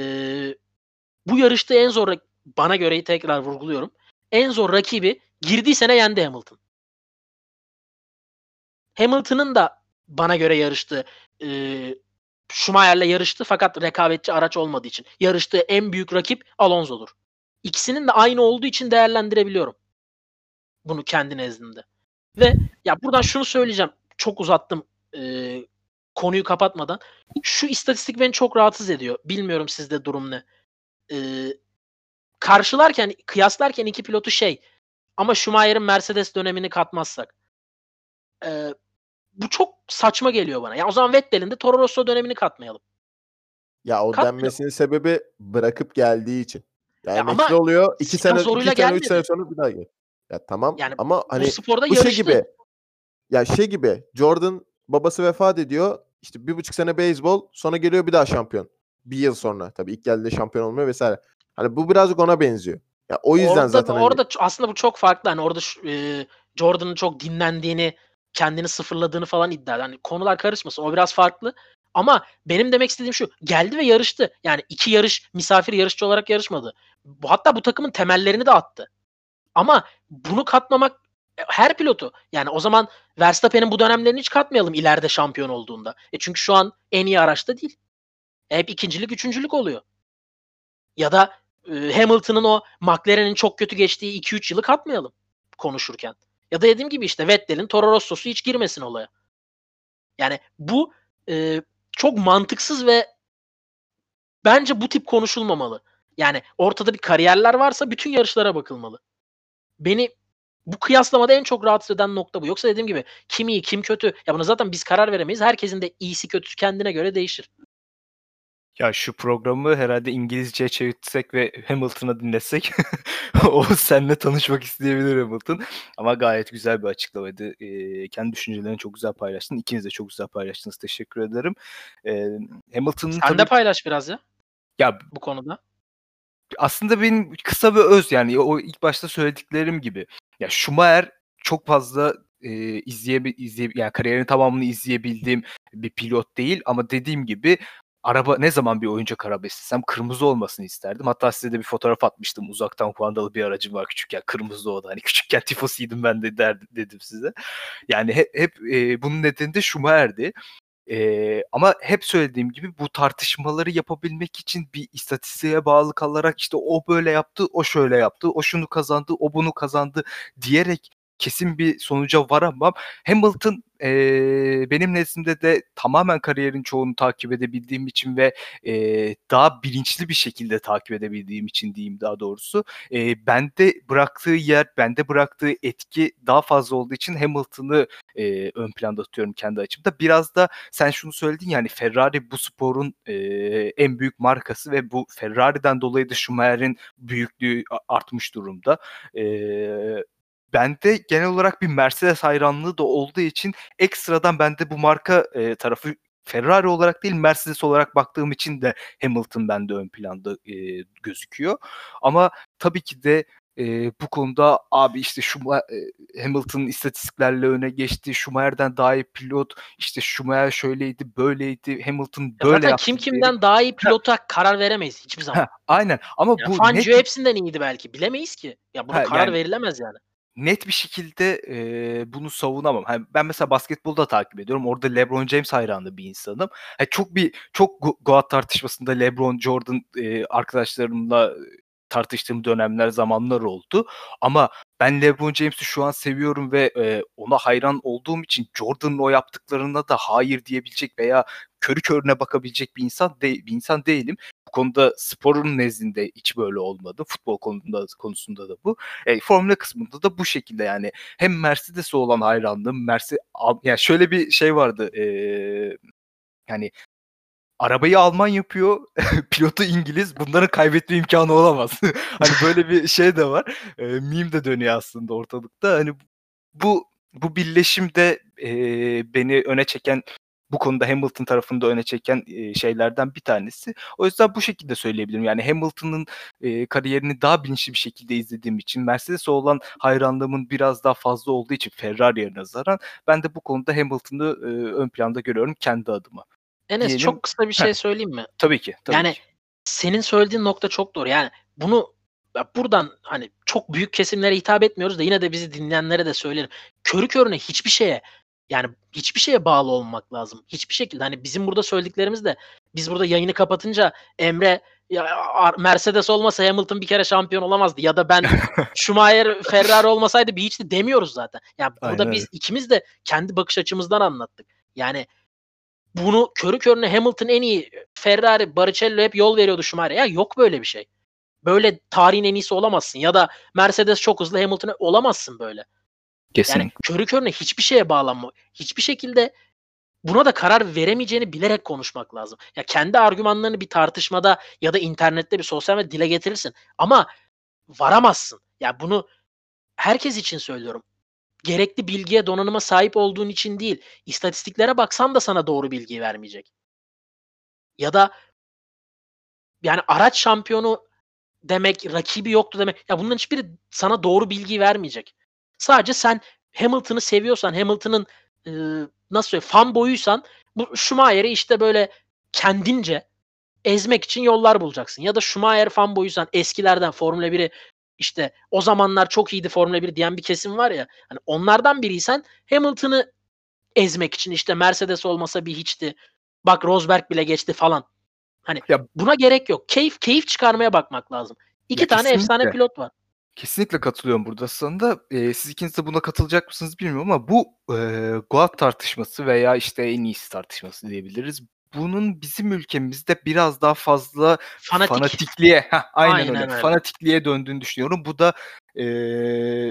bu yarışta en zor bana göre tekrar vurguluyorum. En zor rakibi girdiği sene yendi Hamilton. Hamilton'ın da bana göre yarıştığı e, Schumacher'le yarıştı fakat rekabetçi araç olmadığı için. Yarıştığı en büyük rakip Alonso'dur. İkisinin de aynı olduğu için değerlendirebiliyorum. Bunu kendi nezdinde. Ve ya buradan şunu söyleyeceğim. Çok uzattım e, konuyu kapatmadan. Şu istatistik beni çok rahatsız ediyor. Bilmiyorum sizde durum ne. E, karşılarken, kıyaslarken iki pilotu şey ama Schumacher'in Mercedes dönemini katmazsak. E, bu çok saçma geliyor bana. Ya o zaman Vettel'in de Toro Rosso dönemini katmayalım. Ya o Katmıyor. denmesinin sebebi bırakıp geldiği için. Yani ya emekli oluyor. iki sene, iki sene, üç sene sonra bir daha gel. Ya tamam yani ama hani bu, sporda bu şey gibi. Ya şey gibi Jordan babası vefat ediyor. İşte bir buçuk sene beyzbol sonra geliyor bir daha şampiyon. Bir yıl sonra tabii ilk geldiğinde şampiyon olmuyor vesaire. Hani bu birazcık ona benziyor. Ya o yüzden orada, zaten hani... orada aslında bu çok farklı. Hani orada e, Jordan'ın çok dinlendiğini, kendini sıfırladığını falan iddia ediyor. Hani konular karışmasın. O biraz farklı. Ama benim demek istediğim şu. Geldi ve yarıştı. Yani iki yarış misafir yarışçı olarak yarışmadı. Bu, hatta bu takımın temellerini de attı. Ama bunu katmamak e, her pilotu. Yani o zaman Verstappen'in bu dönemlerini hiç katmayalım ileride şampiyon olduğunda. E çünkü şu an en iyi araçta değil. E hep ikincilik, üçüncülük oluyor. Ya da e, Hamilton'ın o McLaren'in çok kötü geçtiği 2-3 yılı katmayalım konuşurken. Ya da dediğim gibi işte Vettel'in Toro Rosso'su hiç girmesin olaya. Yani bu e, çok mantıksız ve bence bu tip konuşulmamalı. Yani ortada bir kariyerler varsa bütün yarışlara bakılmalı. Beni bu kıyaslamada en çok rahatsız eden nokta bu. Yoksa dediğim gibi kim iyi kim kötü ya buna zaten biz karar veremeyiz. Herkesin de iyisi kötüsü kendine göre değişir. Ya şu programı herhalde İngilizceye çevirsek ve Hamilton'a dinlesek o seninle tanışmak isteyebilir Hamilton. Ama gayet güzel bir açıklamaydı. Ee, kendi düşüncelerini çok güzel paylaştın. İkiniz de çok güzel paylaştınız. Teşekkür ederim. Ee, Hamilton'ın Sen tabii... de paylaş biraz ya. Ya bu konuda. Aslında benim kısa ve öz yani o ilk başta söylediklerim gibi. Ya Schumacher çok fazla e, izleye, izleye yani kariyerin tamamını izleyebildiğim bir pilot değil ama dediğim gibi araba ne zaman bir oyuncak araba istesem kırmızı olmasını isterdim. Hatta size de bir fotoğraf atmıştım. Uzaktan kumandalı bir aracım var küçükken. Kırmızı o da. Hani küçükken tifosiydim ben de derdim, dedim size. Yani hep, hep e, bunun nedeni de Schumacher'di. Ee, ama hep söylediğim gibi bu tartışmaları yapabilmek için bir istatistiğe bağlı kalarak işte o böyle yaptı, o şöyle yaptı, o şunu kazandı, o bunu kazandı. diyerek kesin bir sonuca varamam. Hamilton e, benim nezdimde de tamamen kariyerin çoğunu takip edebildiğim için ve e, daha bilinçli bir şekilde takip edebildiğim için diyeyim daha doğrusu. E, bende bıraktığı yer, bende bıraktığı etki daha fazla olduğu için Hamilton'ı e, ön planda tutuyorum kendi açımda. Biraz da sen şunu söyledin yani Ferrari bu sporun e, en büyük markası ve bu Ferrari'den dolayı da Schumacher'in büyüklüğü artmış durumda. E, bende genel olarak bir Mercedes hayranlığı da olduğu için ekstradan bende bu marka e, tarafı Ferrari olarak değil Mercedes olarak baktığım için de Hamilton bende ön planda e, gözüküyor. Ama tabii ki de e, bu konuda abi işte şu e, Hamilton istatistiklerle öne geçti. Schumacher'den daha iyi pilot. İşte Schumacher şöyleydi, böyleydi. Hamilton böyle Zaten yaptı. kim kimden diye. daha iyi pilota ha. karar veremeyiz hiçbir zaman. Ha, aynen ama yani bu Fangio net... hepsinden iyiydi belki. Bilemeyiz ki. Ya buna ha, karar yani, verilemez yani net bir şekilde e, bunu savunamam. Yani ben mesela basketbolda takip ediyorum. Orada LeBron James hayranı bir insanım. Yani çok bir çok Goat tartışmasında LeBron Jordan e, arkadaşlarımla tartıştığım dönemler, zamanlar oldu. Ama ben LeBron James'i şu an seviyorum ve e, ona hayran olduğum için Jordan'ın o yaptıklarına da hayır diyebilecek veya körü körüne bakabilecek bir insan de, bir insan değilim. Bu konuda sporun nezdinde hiç böyle olmadı. Futbol konusunda konusunda da bu. E, Formula kısmında da bu şekilde yani hem Mercedes'e olan hayranlığım, Mercedes yani şöyle bir şey vardı. E, yani arabayı Alman yapıyor, pilotu İngiliz. Bunların kaybetme imkanı olamaz. hani böyle bir şey de var. E, meme de dönüyor aslında ortalıkta. Hani bu bu birleşim de e, beni öne çeken bu konuda Hamilton tarafında öne çeken e, şeylerden bir tanesi. O yüzden bu şekilde söyleyebilirim. Yani Hamilton'ın e, kariyerini daha bilinçli bir şekilde izlediğim için Mercedes'e olan hayranlığımın biraz daha fazla olduğu için Ferrari'ye nazaran ben de bu konuda Hamilton'ı e, ön planda görüyorum kendi adıma. Enes diyelim. çok kısa bir şey söyleyeyim mi? Tabii ki. Tabii yani ki. senin söylediğin nokta çok doğru. Yani bunu buradan hani çok büyük kesimlere hitap etmiyoruz da yine de bizi dinleyenlere de söylerim. Körü körüne hiçbir şeye yani hiçbir şeye bağlı olmak lazım. Hiçbir şekilde hani bizim burada söylediklerimiz de biz burada yayını kapatınca Emre ya Mercedes olmasa Hamilton bir kere şampiyon olamazdı ya da ben Schumacher Ferrari olmasaydı bir hiç de demiyoruz zaten. Yani burada Aynen. biz ikimiz de kendi bakış açımızdan anlattık. Yani bunu körü körüne Hamilton en iyi Ferrari, Barrichello hep yol veriyordu Schumacher'e. Ya yok böyle bir şey. Böyle tarihin en iyisi olamazsın ya da Mercedes çok hızlı Hamilton'a olamazsın böyle. Kesinlikle. Yani körü körüne hiçbir şeye bağlanma. Hiçbir şekilde buna da karar veremeyeceğini bilerek konuşmak lazım. Ya kendi argümanlarını bir tartışmada ya da internette bir sosyal medyada dile getirirsin. Ama varamazsın. Ya bunu herkes için söylüyorum gerekli bilgiye, donanıma sahip olduğun için değil. İstatistiklere baksan da sana doğru bilgiyi vermeyecek. Ya da yani araç şampiyonu demek, rakibi yoktu demek. Ya bunların hiçbiri sana doğru bilgiyi vermeyecek. Sadece sen Hamilton'ı seviyorsan, Hamilton'ın e, nasıl söyleyeyim, fan boyuysan bu Schumacher'i işte böyle kendince ezmek için yollar bulacaksın. Ya da Schumacher fan boyuysan eskilerden Formula 1'i işte o zamanlar çok iyiydi Formula 1 diyen bir kesim var ya. Hani onlardan biriysen Hamilton'ı ezmek için işte Mercedes olmasa bir hiçti. Bak Rosberg bile geçti falan. Hani ya, buna gerek yok. Keyif keyif çıkarmaya bakmak lazım. İki tane kesinlikle. efsane pilot var. Kesinlikle katılıyorum burada aslında. Ee, siz ikiniz de buna katılacak mısınız bilmiyorum ama bu e, Goat tartışması veya işte en iyisi tartışması diyebiliriz bunun bizim ülkemizde biraz daha fazla Fanatik. fanatikliğe, heh, aynen, aynen öyle, öyle, fanatikliğe döndüğünü düşünüyorum. Bu da e,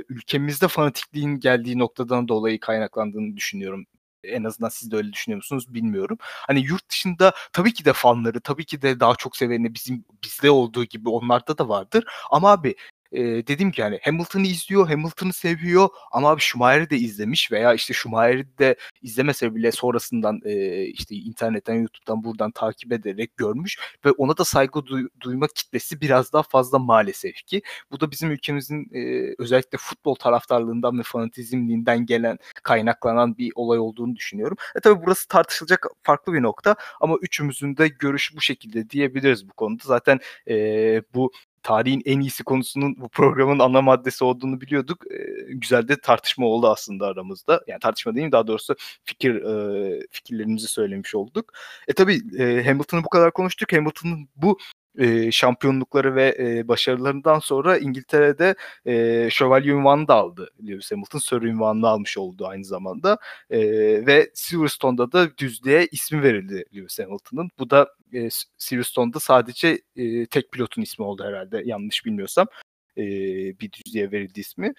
ülkemizde fanatikliğin geldiği noktadan dolayı kaynaklandığını düşünüyorum. En azından siz de öyle düşünüyor musunuz bilmiyorum. Hani yurt dışında tabii ki de fanları, tabii ki de daha çok seveni bizim bizde olduğu gibi onlarda da vardır. Ama abi e, dedim ki hani Hamilton'ı izliyor, Hamilton'ı seviyor ama abi Schumacher'i de izlemiş veya işte Schumacher'i de izlemese bile sonrasından e, işte internetten, YouTube'dan buradan takip ederek görmüş ve ona da saygı duy- duyma kitlesi biraz daha fazla maalesef ki. Bu da bizim ülkemizin e, özellikle futbol taraftarlığından ve fanatizmliğinden gelen kaynaklanan bir olay olduğunu düşünüyorum. E tabii burası tartışılacak farklı bir nokta ama üçümüzün de görüşü bu şekilde diyebiliriz bu konuda. Zaten e, bu tarihin en iyisi konusunun bu programın ana maddesi olduğunu biliyorduk. E, güzel de tartışma oldu aslında aramızda. Yani tartışma değil daha doğrusu fikir e, fikirlerimizi söylemiş olduk. E tabii e, Hamilton'ı bu kadar konuştuk. Hamilton'ın bu e, şampiyonlukları ve e, başarılarından sonra İngiltere'de e, şövalye ünvanı da aldı Lewis Hamilton. Sir ünvanını almış oldu aynı zamanda. E, ve Silverstone'da da düzlüğe ismi verildi Lewis Hamilton'ın. Bu da e, Silverstone'da sadece e, tek pilotun ismi oldu herhalde yanlış bilmiyorsam. E, bir düzlüğe verildi ismi.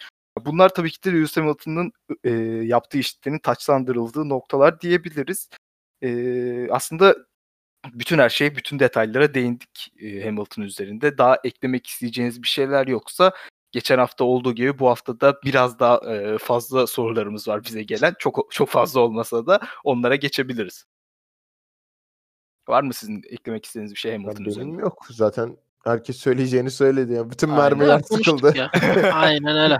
Bunlar tabii ki de Lewis Hamilton'ın e, yaptığı işlerin taçlandırıldığı noktalar diyebiliriz. E, aslında bütün her şey, bütün detaylara değindik e, Hamilton üzerinde. Daha eklemek isteyeceğiniz bir şeyler yoksa geçen hafta olduğu gibi bu hafta da biraz daha e, fazla sorularımız var bize gelen. Çok çok fazla olmasa da onlara geçebiliriz. Var mı sizin eklemek istediğiniz bir şey Hamilton benim üzerinde? yok. Zaten herkes söyleyeceğini söyledi ya. Bütün Aynen. mermiler sıkıldı. ya. Aynen öyle.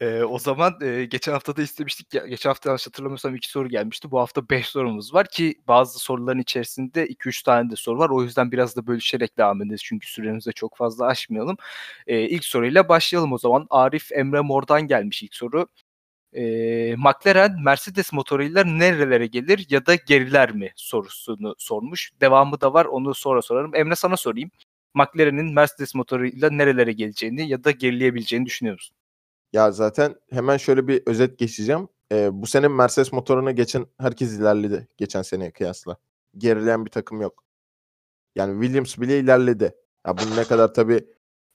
Eee, o zaman, eee, geçen hafta da istemiştik ya, geçen hafta hatırlamıyorsam 2 soru gelmişti. Bu hafta 5 sorumuz var ki bazı soruların içerisinde 2-3 tane de soru var. O yüzden biraz da bölüşerek devam edeceğiz çünkü süremizi de çok fazla aşmayalım. Eee, ilk soruyla başlayalım o zaman. Arif Emre Mor'dan gelmiş ilk soru. Eee, McLaren Mercedes motoruyla nerelere gelir ya da geriler mi sorusunu sormuş. Devamı da var onu sonra sorarım. Emre sana sorayım. McLaren'in Mercedes motoruyla nerelere geleceğini ya da gerileyebileceğini düşünüyor musun? Ya zaten hemen şöyle bir özet geçeceğim. Eee, bu sene Mercedes motoruna geçen herkes ilerledi geçen seneye kıyasla. Gerileyen bir takım yok. Yani Williams bile ilerledi. Ya bunun ne kadar tabii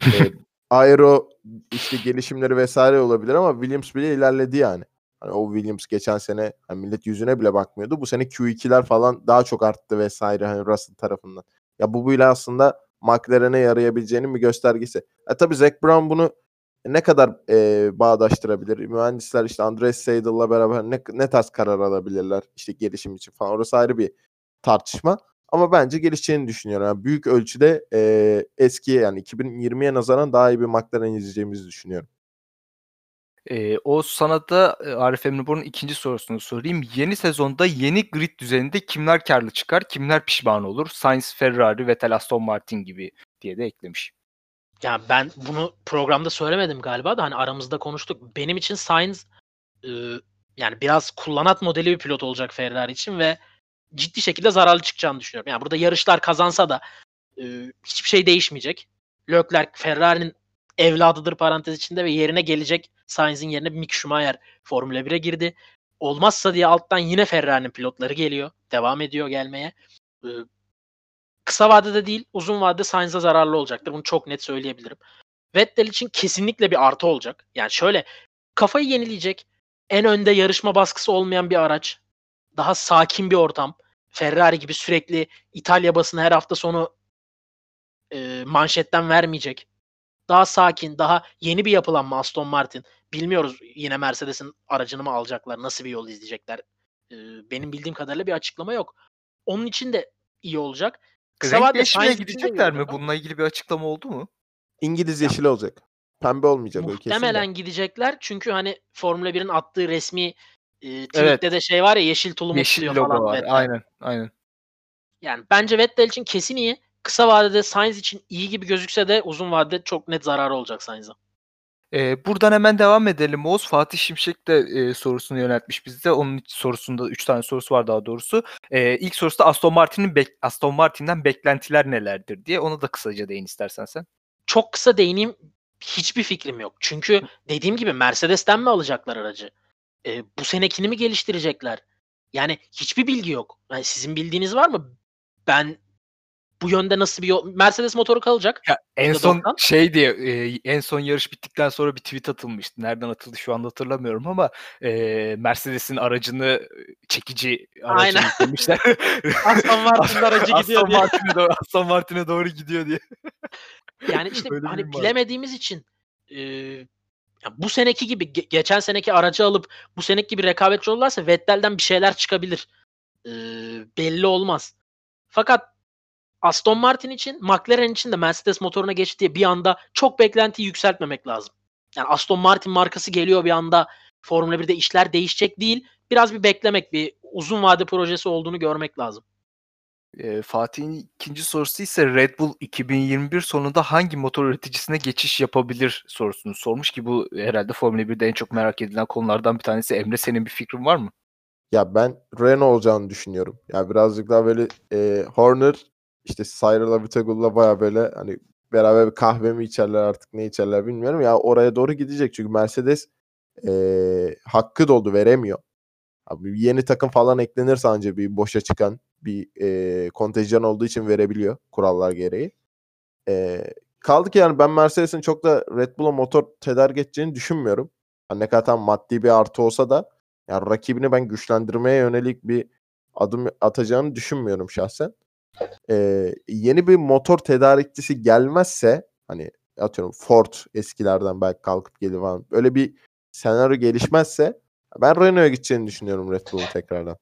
eee, aero işte gelişimleri vesaire olabilir ama Williams bile ilerledi yani. Hani o Williams geçen sene hani millet yüzüne bile bakmıyordu. Bu sene Q2'ler falan daha çok arttı vesaire hani Russell tarafından. Ya bu bile aslında McLaren'e yarayabileceğinin bir göstergesi. E tabii Zac Brown bunu ne kadar eee, bağdaştırabilir? Mühendisler işte Andres Seidel'la beraber ne, ne tarz karar alabilirler işte gelişim için falan. Orası ayrı bir tartışma. Ama bence gelişeceğini düşünüyorum. Yani büyük ölçüde eee eskiye yani 2020'ye nazaran daha iyi bir McLaren izleyeceğimizi düşünüyorum. Eee, o sana da eee, Arif Emre Bor'un ikinci sorusunu sorayım. Yeni sezonda yeni grid düzeninde kimler karlı çıkar, kimler pişman olur? Sainz, Ferrari, Vettel, Aston Martin gibi diye de eklemiş. Ya ben bunu programda söylemedim galiba da hani aramızda konuştuk. Benim için Sainz e, yani biraz kullanat modeli bir pilot olacak Ferrari için ve ciddi şekilde zararlı çıkacağını düşünüyorum. Yani burada yarışlar kazansa da e, hiçbir şey değişmeyecek. Leclerc Ferrari'nin evladıdır parantez içinde ve yerine gelecek Sainz'in yerine Mick Schumacher Formula 1'e girdi. Olmazsa diye alttan yine Ferrari'nin pilotları geliyor. Devam ediyor gelmeye. E, kısa vadede değil uzun vadede Sainz'a zararlı olacaktır. Bunu çok net söyleyebilirim. Vettel için kesinlikle bir artı olacak. Yani şöyle kafayı yenileyecek. En önde yarışma baskısı olmayan bir araç. Daha sakin bir ortam. Ferrari gibi sürekli İtalya basını her hafta sonu e, manşetten vermeyecek. Daha sakin, daha yeni bir yapılanma Aston Martin. Bilmiyoruz yine Mercedes'in aracını mı alacaklar, nasıl bir yol izleyecekler. E, benim bildiğim kadarıyla bir açıklama yok. Onun için de iyi olacak. Kısa Renk vadede değişmeye Sainz için de iyi gidecekler mi? Bununla ilgili bir açıklama oldu mu? İngiliz yeşili olacak. Pembe olmayacak o kesin de. Muhtemelen gidecekler çünkü hani Formula 1'in attığı resmi e, tweette de şey var ya yeşil tulumu Yeşil logo falan var. Vettel. Aynen, aynen. Yani bence Vettel için kesin iyi. Kısa vadede Sainz için iyi gibi gözükse de uzun vadede çok net zararı olacak Sainz'a. Eee, buradan hemen devam edelim Oğuz. Fatih Şimşek de eee, sorusunu yöneltmiş bize. Onun sorusunda 3 tane sorusu var daha doğrusu. Eee, ilk sorusu da Aston Martin'in bek- Aston Martin'den beklentiler nelerdir diye. Ona da kısaca değin istersen sen. Çok kısa değineyim. Hiçbir fikrim yok. Çünkü dediğim gibi Mercedes'ten mi alacaklar aracı? E, bu senekini mi geliştirecekler? Yani hiçbir bilgi yok. Yani sizin bildiğiniz var mı? Ben bu yönde nasıl bir yol... Mercedes motoru kalacak. Ya en son %90. şey diye eee, en son yarış bittikten sonra bir tweet atılmıştı. Nereden atıldı şu anda hatırlamıyorum ama eee, Mercedes'in aracını eee, çekici araca Aynen. yüklemişler. Aston Martin'in aracı gidiyor Aston diye. Martin'e doğru, Aston Martin'e doğru gidiyor diye. Yani işte Öyle hani ürün var. bilemediğimiz için e, ya bu seneki gibi ge- geçen seneki aracı alıp bu seneki gibi rekabetçi olurlarsa Vettel'den bir şeyler çıkabilir. E, belli olmaz. Fakat Aston Martin için, McLaren için de Mercedes motoruna geçti diye bir anda çok beklentiyi yükseltmemek lazım. Yani Aston Martin markası geliyor bir anda Formula 1'de işler değişecek değil. Biraz bir beklemek, bir uzun vade projesi olduğunu görmek lazım. Eee, Fatih'in ikinci sorusu ise Red Bull 2021 sonunda hangi motor üreticisine geçiş yapabilir sorusunu sormuş ki bu herhalde Formula 1'de en çok merak edilen konulardan bir tanesi. Emre senin bir fikrin var mı? Ya ben Renault olacağını düşünüyorum. Ya birazcık daha böyle e, Horner işte Cyril Abitagul'la baya böyle hani beraber bir kahve mi içerler artık ne içerler bilmiyorum. Ya oraya doğru gidecek çünkü Mercedes e, hakkı doldu veremiyor. Abi yeni takım falan eklenirse anca bir boşa çıkan bir e, kontenjan olduğu için verebiliyor kurallar gereği. E, kaldı ki yani ben Mercedes'in çok da Red Bull'a motor tedarik edeceğini düşünmüyorum. Hani ne kadar tam maddi bir artı olsa da yani rakibini ben güçlendirmeye yönelik bir adım atacağını düşünmüyorum şahsen. Ee, yeni bir motor tedarikçisi gelmezse hani atıyorum Ford eskilerden belki kalkıp gelir falan. Öyle bir senaryo gelişmezse ben Renault'a gideceğini düşünüyorum Red Bull'un tekrardan.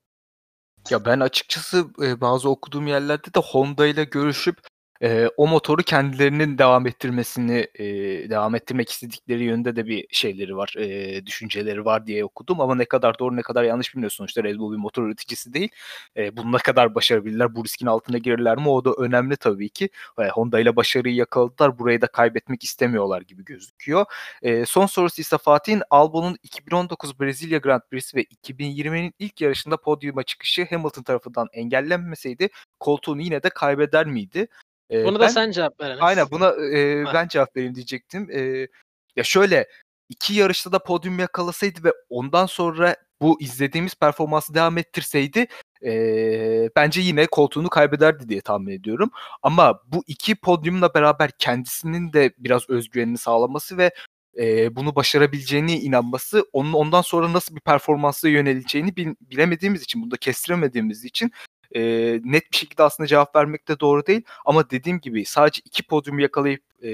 Ya ben açıkçası bazı okuduğum yerlerde de Honda ile görüşüp e, o motoru kendilerinin devam ettirmesini e, devam ettirmek istedikleri yönde de bir şeyleri var, e, düşünceleri var diye okudum ama ne kadar doğru ne kadar yanlış bilmiyorum. Sonuçta Red Bull bir motor üreticisi değil. E, bunu ne kadar başarabilirler, bu riskin altına girirler mi o da önemli tabii ki. E, Honda ile başarıyı yakaladılar, burayı da kaybetmek istemiyorlar gibi gözüküyor. E, son sorusu ise Fatih'in Albon'un 2019 Brezilya Grand Prix'si ve 2020'nin ilk yarışında podyuma çıkışı Hamilton tarafından engellenmeseydi koltuğunu yine de kaybeder miydi? E, Bunu da sen cevap ver. Aynen buna e, Ha. ben cevap vereyim diyecektim. E, ya şöyle iki yarışta da podyum yakalasaydı ve ondan sonra bu izlediğimiz performansı devam ettirseydi e, bence yine koltuğunu kaybederdi diye tahmin ediyorum. Ama bu iki podyumla beraber kendisinin de biraz özgüvenini sağlaması ve e, bunu başarabileceğine inanması onun ondan sonra nasıl bir performansa yöneleceğini bil- bilemediğimiz için, bunu da kestiremediğimiz için e, net bir şekilde aslında cevap vermek de doğru değil. Ama dediğim gibi sadece iki podyum yakalayıp e,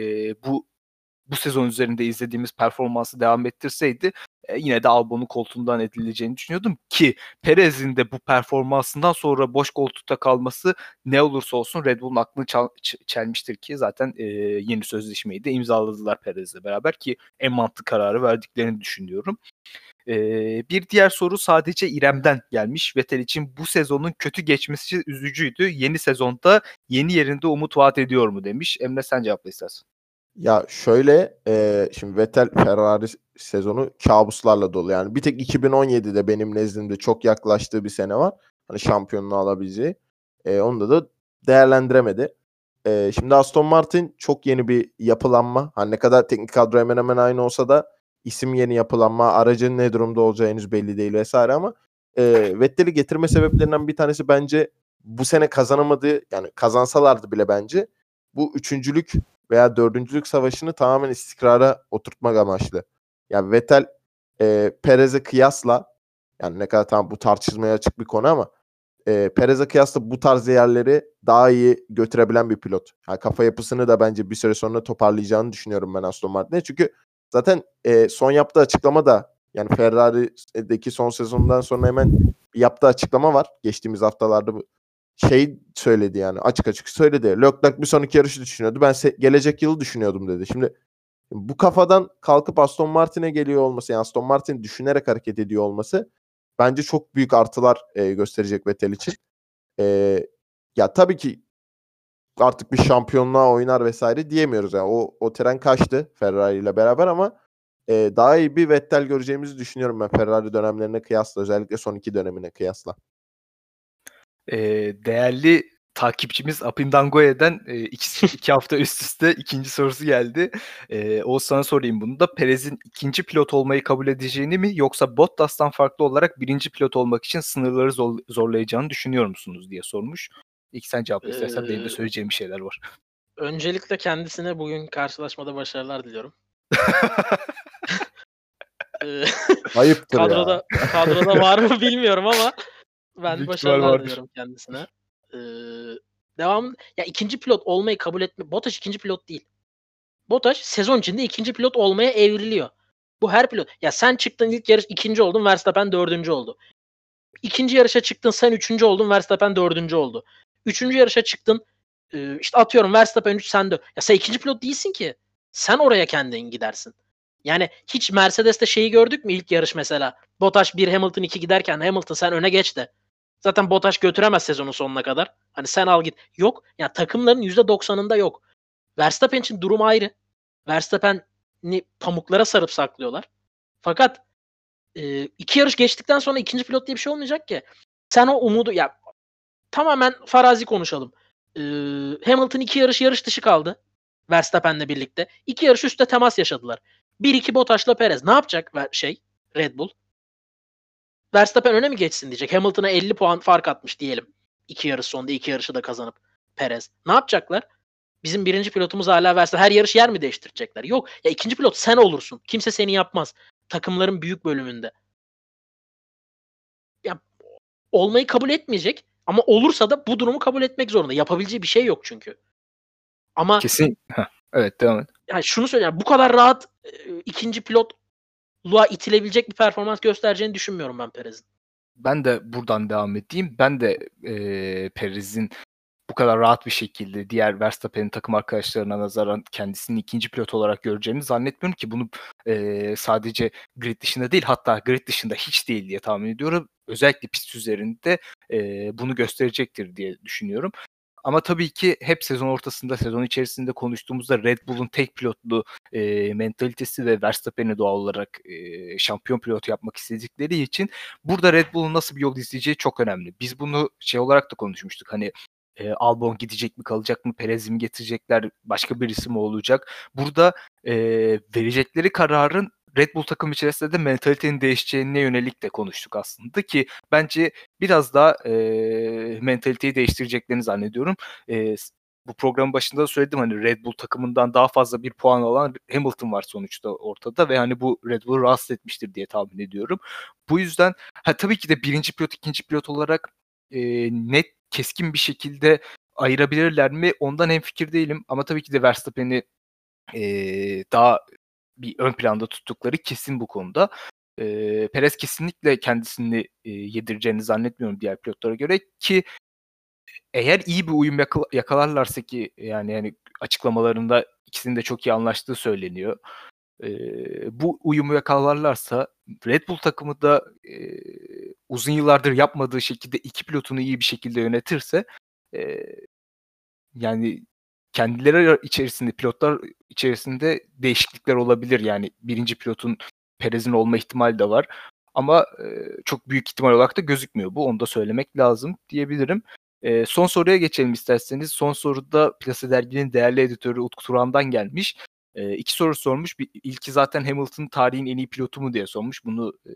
bu bu sezon üzerinde izlediğimiz performansı devam ettirseydi e, yine de Albon'un koltuğundan edileceğini düşünüyordum ki Perez'in de bu performansından sonra boş koltukta kalması ne olursa olsun Red Bull'un aklını çal- ç- çelmiştir ki zaten e, yeni sözleşmeyi de imzaladılar Perez'le beraber ki en mantıklı kararı verdiklerini düşünüyorum. E, bir diğer soru sadece İrem'den gelmiş. Vettel için bu sezonun kötü geçmesi üzücüydü. Yeni sezonda yeni yerinde umut vaat ediyor mu demiş. Emre sen cevapla istersen. Ya şöyle e, şimdi Vettel Ferrari sezonu kabuslarla dolu. Yani bir tek 2017'de benim nezdimde çok yaklaştığı bir sene var. Hani şampiyonluğu alabileceği. E, onu da değerlendiremedi. E, şimdi Aston Martin çok yeni bir yapılanma. Hani ne kadar teknik kadro hemen hemen aynı olsa da isim yeni yapılanma, aracın ne durumda olacağı henüz belli değil vesaire ama e, Vettel'i getirme sebeplerinden bir tanesi bence bu sene kazanamadığı yani kazansalardı bile bence bu üçüncülük veya dördüncülük savaşını tamamen istikrara oturtmak amaçlı. Yani Vettel e, Perez'e kıyasla yani ne kadar tam bu tartışmaya açık bir konu ama e, Perez'e kıyasla bu tarz yerleri daha iyi götürebilen bir pilot. Yani kafa yapısını da bence bir süre sonra toparlayacağını düşünüyorum ben Aston Martin'e. Çünkü zaten e, son yaptığı açıklama da yani Ferrari'deki son sezondan sonra hemen yaptığı açıklama var. Geçtiğimiz haftalarda şey söyledi yani açık açık söyledi. Leclerc bir sonraki yarışı düşünüyordu. Ben gelecek yılı düşünüyordum dedi. Şimdi bu kafadan kalkıp Aston Martin'e geliyor olması yani Aston Martin düşünerek hareket ediyor olması bence çok büyük artılar e, gösterecek Vettel için. E, ya tabii ki artık bir şampiyonluğa oynar vesaire diyemiyoruz. Yani o, o tren kaçtı Ferrari ile beraber ama e, daha iyi bir Vettel göreceğimizi düşünüyorum ben Ferrari dönemlerine kıyasla. Özellikle son iki dönemine kıyasla. E, değerli takipçimiz Apindangoye'den e, iki, iki hafta üst üste ikinci sorusu geldi. E, Oğuz sana sorayım bunu da. Perez'in ikinci pilot olmayı kabul edeceğini mi yoksa Bottas'tan farklı olarak birinci pilot olmak için sınırları zor- zorlayacağını düşünüyor musunuz diye sormuş. İlk sen cevapla istersen benim de Ee, söyleyeceğim bir şeyler var. Öncelikle kendisine bugün karşılaşmada başarılar diliyorum. Ee, Ayıptır ya. kadroda kadroda var mı bilmiyorum ama ben Büyük başarılar diliyorum kendisine. Ee, devam ya ikinci pilot olmayı kabul etme. Bottas ikinci pilot değil. Bottas sezon içinde ikinci pilot olmaya evriliyor. Bu her pilot. Ya sen çıktın ilk yarış ikinci oldun Verstappen dördüncü oldu. İkinci yarışa çıktın sen üçüncü oldun Verstappen dördüncü oldu. Üçüncü yarışa çıktın e, işte atıyorum Verstappen 3 sen 4. Ya sen ikinci pilot değilsin ki. Sen oraya kendin gidersin. Yani hiç Mercedes'te şeyi gördük mü ilk yarış mesela? Bottas 1 Hamilton 2 giderken Hamilton sen öne geç de. Zaten Bottas götüremez sezonun sonuna kadar. Hani sen al git. Yok. Yani takımların %90'ında yok. Verstappen için durum ayrı. Verstappen'i pamuklara sarıp saklıyorlar. Fakat e, iki yarış geçtikten sonra ikinci pilot diye bir şey olmayacak ki. Sen o umudu ya tamamen farazi konuşalım. E, Hamilton iki yarış yarış dışı kaldı. Verstappen'le birlikte. İki yarış üstte temas yaşadılar. 1-2 Bottas'la Perez. Ne yapacak şey Red Bull? Verstappen öne mi geçsin diyecek. Hamilton'a 50 puan fark atmış diyelim. İki yarış sonunda iki yarışı da kazanıp Perez. Ne yapacaklar? Bizim birinci pilotumuz hala Verstappen. Her yarış yer mi değiştirecekler? Yok. Ya ikinci pilot sen olursun. Kimse seni yapmaz. Takımların büyük bölümünde. Ya olmayı kabul etmeyecek. Ama olursa da bu durumu kabul etmek zorunda. Yapabileceği bir şey yok çünkü. Ama kesin Heh, evet devam et. Yani şunu söyleyeyim. Bu kadar rahat e, ikinci pilotluğa itilebilecek bir performans göstereceğini düşünmüyorum ben Perez'in. Ben de buradan devam edeyim. Ben de e, Perez'in bu kadar rahat bir şekilde diğer Verstappen'in takım arkadaşlarına nazaran kendisini ikinci pilot olarak göreceğini zannetmiyorum ki bunu e, sadece grid dışında değil hatta grid dışında hiç değil diye tahmin ediyorum. Özellikle pist üzerinde e, bunu gösterecektir diye düşünüyorum. Ama tabii ki hep sezon ortasında, sezon içerisinde konuştuğumuzda Red Bull'un tek pilotlu e, mentalitesi ve Verstappen'i doğal olarak e, şampiyon pilot yapmak istedikleri için burada Red Bull'un nasıl bir yol izleyeceği çok önemli. Biz bunu şey olarak da konuşmuştuk. Hani e, Albon gidecek mi kalacak mı Perez'i mi getirecekler başka birisi mi olacak? Burada e, verecekleri kararın Red Bull takım içerisinde de mentalitenin değişeceğine yönelik de konuştuk aslında ki bence biraz daha e, mentaliteyi değiştireceklerini zannediyorum. E, bu programın başında da söyledim hani Red Bull takımından daha fazla bir puan alan Hamilton var sonuçta ortada ve hani bu Red Bull'u rahatsız etmiştir diye tahmin ediyorum. Bu yüzden ha, tabii ki de birinci pilot ikinci pilot olarak e, net keskin bir şekilde ayırabilirler mi? Ondan hem fikir değilim ama tabii ki de Verstappen'i e, daha bir ön planda tuttukları kesin bu konuda. E, Perez kesinlikle kendisini e, yedireceğini zannetmiyorum diğer pilotlara göre ki eğer iyi bir uyum yakalarlarsa ki yani yani açıklamalarında ikisinin de çok iyi anlaştığı söyleniyor. E, bu uyumu yakalarlarsa Red Bull takımı da e, uzun yıllardır yapmadığı şekilde iki pilotunu iyi bir şekilde yönetirse e, yani kendileri içerisinde pilotlar içerisinde değişiklikler olabilir. Yani birinci pilotun Perez'in olma ihtimali de var. Ama çok büyük ihtimal olarak da gözükmüyor bu. Onu da söylemek lazım diyebilirim. Son soruya geçelim isterseniz. Son soruda Plase Dergi'nin değerli editörü Utku Turan'dan gelmiş. E, iki soru sormuş. Bir, ilki zaten Hamilton tarihin en iyi pilotu mu diye sormuş. Bunu e,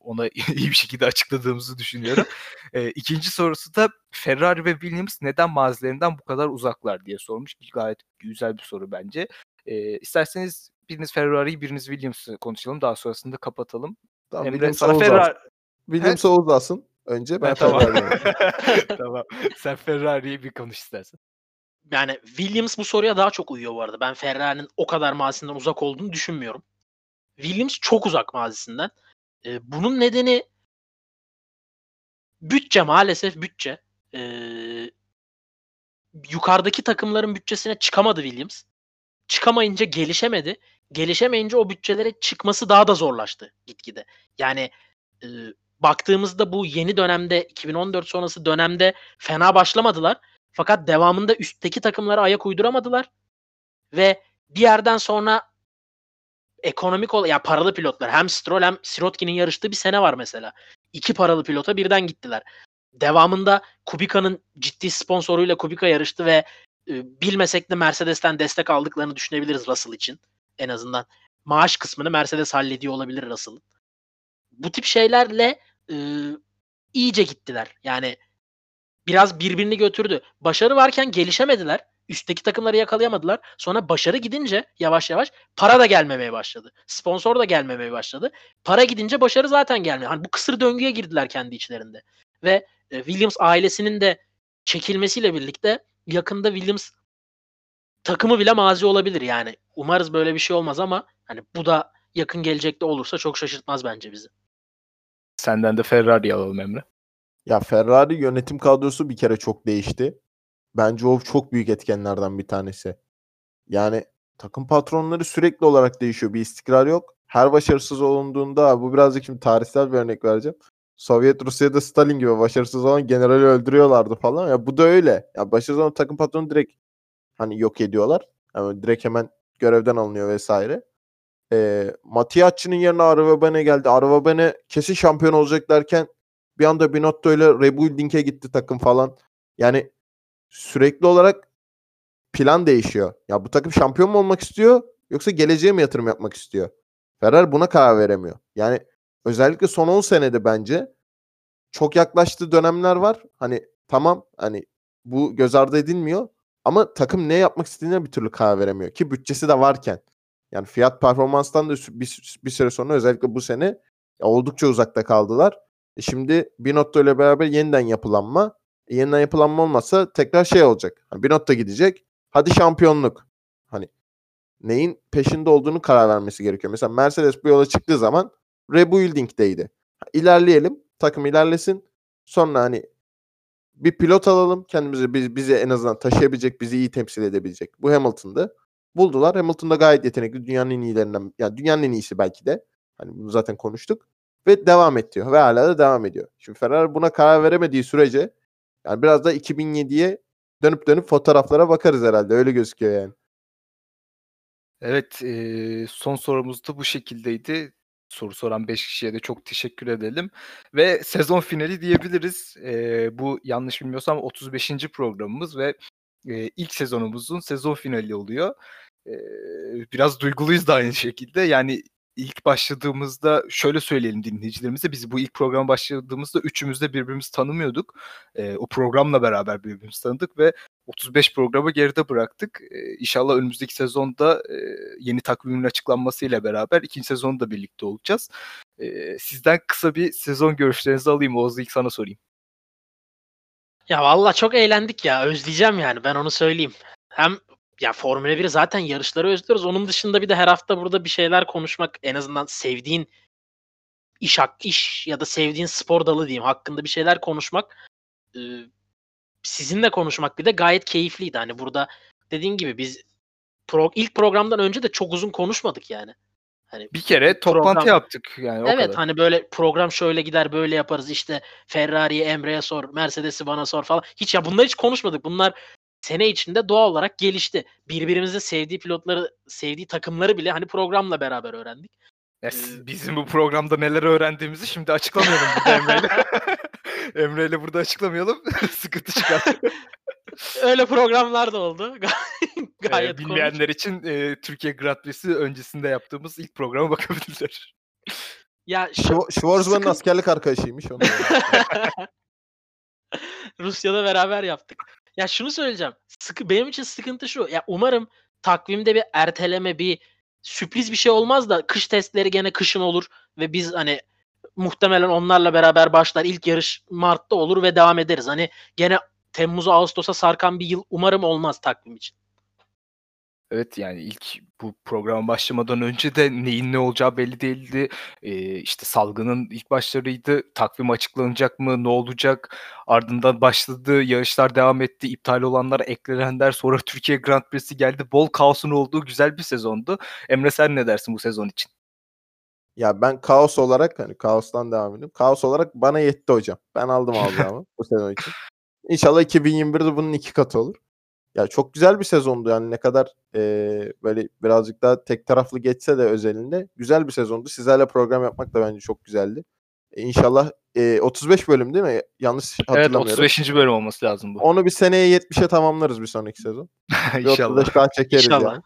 ona iyi bir şekilde açıkladığımızı düşünüyorum. e, ikinci sorusu da Ferrari ve Williams neden mazilerinden bu kadar uzaklar diye sormuş. Gayet güzel bir soru bence. E, isterseniz biriniz Ferrari'yi biriniz Williams'ı konuşalım. Daha sonrasında kapatalım. Tamam, Emre Williams sana Ferrari... Williams Oğuz Önce ben tamam. tamam. Sen Ferrari'yi bir konuş istersen. Yani Williams bu soruya daha çok uyuyor bu arada. Ben Ferrari'nin o kadar mazisinden uzak olduğunu düşünmüyorum. Williams çok uzak mazisinden. E, bunun nedeni bütçe maalesef bütçe. E, yukarıdaki takımların bütçesine çıkamadı Williams. Çıkamayınca gelişemedi. Gelişemeyince o bütçelere çıkması daha da zorlaştı gitgide. Yani e, baktığımızda bu yeni dönemde 2014 sonrası dönemde fena başlamadılar. Fakat devamında üstteki takımlara ayak uyduramadılar. Ve bir yerden sonra ekonomik ol ya paralı pilotlar hem Stroll hem Sirotkin'in yarıştığı bir sene var mesela. İki paralı pilota birden gittiler. Devamında Kubica'nın ciddi sponsoruyla Kubica yarıştı ve e, bilmesek de Mercedes'ten destek aldıklarını düşünebiliriz Russell için. En azından maaş kısmını Mercedes hallediyor olabilir Russell'ın. Bu tip şeylerle e, iyice gittiler. Yani biraz birbirini götürdü. Başarı varken gelişemediler. Üstteki takımları yakalayamadılar. Sonra başarı gidince yavaş yavaş para da gelmemeye başladı. Sponsor da gelmemeye başladı. Para gidince başarı zaten gelmiyor. Hani bu kısır döngüye girdiler kendi içlerinde. Ve e, Williams ailesinin de çekilmesiyle birlikte yakında Williams takımı bile mazi olabilir yani. Umarız böyle bir şey olmaz ama hani bu da yakın gelecekte olursa çok şaşırtmaz bence bizi. Senden de Ferrari alalım Emre. Ya Ferrari yönetim kadrosu bir kere çok değişti. Bence o çok büyük etkenlerden bir tanesi. Yani takım patronları sürekli olarak değişiyor. Bir istikrar yok. Her başarısız olunduğunda bu birazcık şimdi tarihsel bir örnek vereceğim. Sovyet Rusya'da Stalin gibi başarısız olan generali öldürüyorlardı falan. Ya bu da öyle. Ya başarısız olan takım patronu direkt hani yok ediyorlar. Yani direkt hemen görevden alınıyor vesaire. E, Matiacci'nin yerine Arvabene geldi. Arvabene kesin şampiyon olacak derken bir anda Binotto ile rebuilding'e gitti takım falan. Yani sürekli olarak plan değişiyor. Ya bu takım şampiyon mu olmak istiyor yoksa geleceğe mi yatırım yapmak istiyor? Ferrer buna karar veremiyor. Yani özellikle son 10 senede bence çok yaklaştığı dönemler var. Hani tamam hani bu göz ardı edilmiyor ama takım ne yapmak istediğine bir türlü karar veremiyor ki bütçesi de varken. Yani fiyat performanstan da bir, bir süre sonra özellikle bu sene oldukça uzakta kaldılar. E şimdi Binotto ile beraber yeniden yapılanma. E yeniden yapılanma olmazsa tekrar şey olacak. Hani Binotto gidecek. Hadi şampiyonluk. Hani neyin peşinde olduğunu karar vermesi gerekiyor. Mesela Mercedes bu yola çıktığı zaman rebuilding'deydi. İlerleyelim. Takım ilerlesin. Sonra hani bir pilot alalım. Kendimizi biz, bizi en azından taşıyabilecek, bizi iyi temsil edebilecek. Bu Hamilton'dı. Buldular. Hamilton da gayet yetenekli. Dünyanın en iyilerinden. Yani dünyanın en iyisi belki de. Hani bunu zaten konuştuk. Ve devam ediyor. Ve hala da devam ediyor. Şimdi Ferrari buna karar veremediği sürece yani biraz da 2007'ye dönüp dönüp fotoğraflara bakarız herhalde. Öyle gözüküyor yani. Evet, e, son sorumuz da bu şekildeydi. Soru soran 5 kişiye de çok teşekkür edelim. Ve sezon finali diyebiliriz. E, bu yanlış bilmiyorsam 35. programımız ve e, ilk sezonumuzun sezon finali oluyor. E, biraz duyguluyuz da aynı şekilde. Yani ilk başladığımızda şöyle söyleyelim dinleyicilerimize. Biz bu ilk program başladığımızda üçümüz de birbirimizi tanımıyorduk. E, o programla beraber birbirimizi tanıdık ve 35 programı geride bıraktık. E, inşallah önümüzdeki sezonda e, yeni takvimin açıklanmasıyla beraber ikinci sezonda birlikte olacağız. E, sizden kısa bir sezon görüşlerinizi alayım. Oğuz ilk sana sorayım. Ya valla çok eğlendik ya. Özleyeceğim yani ben onu söyleyeyim. Hem ya Formula 1'i zaten yarışları özlüyoruz. Onun dışında bir de her hafta burada bir şeyler konuşmak en azından sevdiğin iş hak iş ya da sevdiğin spor dalı diyeyim hakkında bir şeyler konuşmak e, sizinle konuşmak bir de gayet keyifliydi. Hani burada dediğin gibi biz pro, ilk programdan önce de çok uzun konuşmadık yani. Hani bir kere toplantı program, yaptık yani Evet kadar. hani böyle program şöyle gider böyle yaparız işte Ferrari'ye Emre'ye sor, Mercedes'i bana sor falan. Hiç ya bunları hiç konuşmadık. Bunlar sene içinde doğal olarak gelişti. Birbirimizin sevdiği pilotları, sevdiği takımları bile hani programla beraber öğrendik. Ya bizim bu programda neler öğrendiğimizi şimdi açıklamayalım burada Emre'yle. Emre'yle burada açıklamayalım. Sıkıntı çıkar. Öyle programlar da oldu. Gayet ee, bilmeyenler komik. için e, Türkiye Grand Prix'si öncesinde yaptığımız ilk programa bakabilirler. Ya Schwarzman'ın sıkı... askerlik arkadaşıymış onu. Rusya'da beraber yaptık. Ya şunu söyleyeceğim. Sıkı benim için sıkıntı şu. Ya umarım takvimde bir erteleme, bir sürpriz bir şey olmaz da kış testleri gene kışın olur ve biz hani muhtemelen onlarla beraber başlar. İlk yarış Mart'ta olur ve devam ederiz. Hani gene Temmuz'a Ağustos'a sarkan bir yıl umarım olmaz takvim için. Evet yani ilk bu program başlamadan önce de neyin ne olacağı belli değildi. Ee, işte salgının ilk başlarıydı. Takvim açıklanacak mı? Ne olacak? Ardından başladı. Yarışlar devam etti. iptal olanlar eklenenler. Sonra Türkiye Grand Prix'si geldi. Bol kaosun olduğu güzel bir sezondu. Emre sen ne dersin bu sezon için? Ya ben kaos olarak hani kaostan devam edeyim. Kaos olarak bana yetti hocam. Ben aldım alacağımı bu sezon için. İnşallah 2021'de bunun iki katı olur. Ya çok güzel bir sezondu yani ne kadar e, böyle birazcık daha tek taraflı geçse de özelinde güzel bir sezondu. Sizlerle program yapmak da bence çok güzeldi. E, inşallah e, 35 bölüm değil mi? Yanlış hatırlamıyorum. Evet 35. bölüm olması lazım bu. Onu bir seneye 70'e tamamlarız bir sonraki sezon. İnşallah. 35 daha çekeriz İnşallah. yani.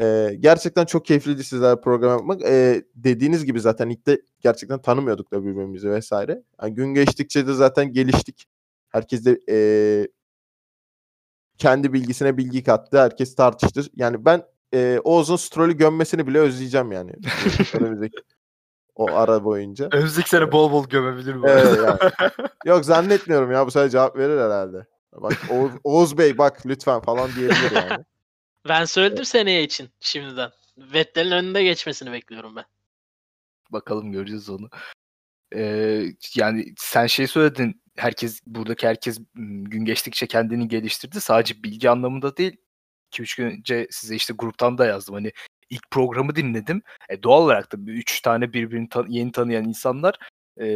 Ee, gerçekten çok keyifliydi sizlerle program yapmak. Ee, dediğiniz gibi zaten ilk de gerçekten tanımıyorduk da birbirimizi vesaire. Yani gün geçtikçe de zaten geliştik. Herkes de e, kendi bilgisine bilgi kattı. Herkes tartıştı. Yani ben e, Oğuz'un Stroll'ü gömmesini bile özleyeceğim yani. Önümüzdeki o ara boyunca. Önümüzdeki sene bol bol gömebilir bu. Evet, yani. Yok zannetmiyorum ya bu sefer cevap verir herhalde. Bak Oğuz, Oğuz Bey bak lütfen falan diyebilir yani. Ben söyledim seneye için şimdiden. Vettel'in önünde geçmesini bekliyorum ben. Bakalım göreceğiz onu. Ee, yani sen şey söyledin. Herkes buradaki herkes gün geçtikçe kendini geliştirdi. Sadece bilgi anlamında değil. 2-3 gün önce size işte gruptan da yazdım. Hani ilk programı dinledim. E, doğal olarak da 3 tane birbirini tan- yeni tanıyan insanlar e,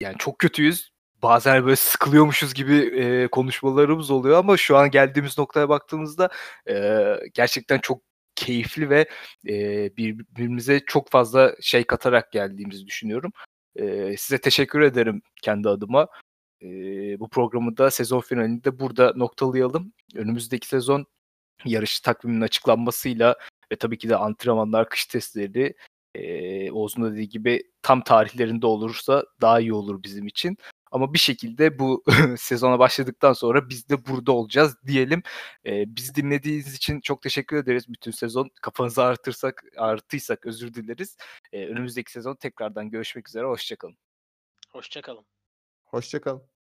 yani çok kötüyüz. Bazen böyle sıkılıyormuşuz gibi e, konuşmalarımız oluyor ama şu an geldiğimiz noktaya baktığımızda e, gerçekten çok keyifli ve e, birbirimize çok fazla şey katarak geldiğimizi düşünüyorum. E, size teşekkür ederim kendi adıma. E, bu programı da sezon finalinde burada noktalayalım. Önümüzdeki sezon yarış takviminin açıklanmasıyla ve tabii ki de antrenmanlar, kış testleri e, Oğuz'un dediği gibi tam tarihlerinde olursa daha iyi olur bizim için. Ama bir şekilde bu sezona başladıktan sonra biz de burada olacağız diyelim. E, bizi dinlediğiniz için çok teşekkür ederiz bütün sezon. Kafanızı artırsak, artıysak özür dileriz. E, önümüzdeki sezon tekrardan görüşmek üzere. Hoşçakalın. Hoşçakalın. Hoşçakalın.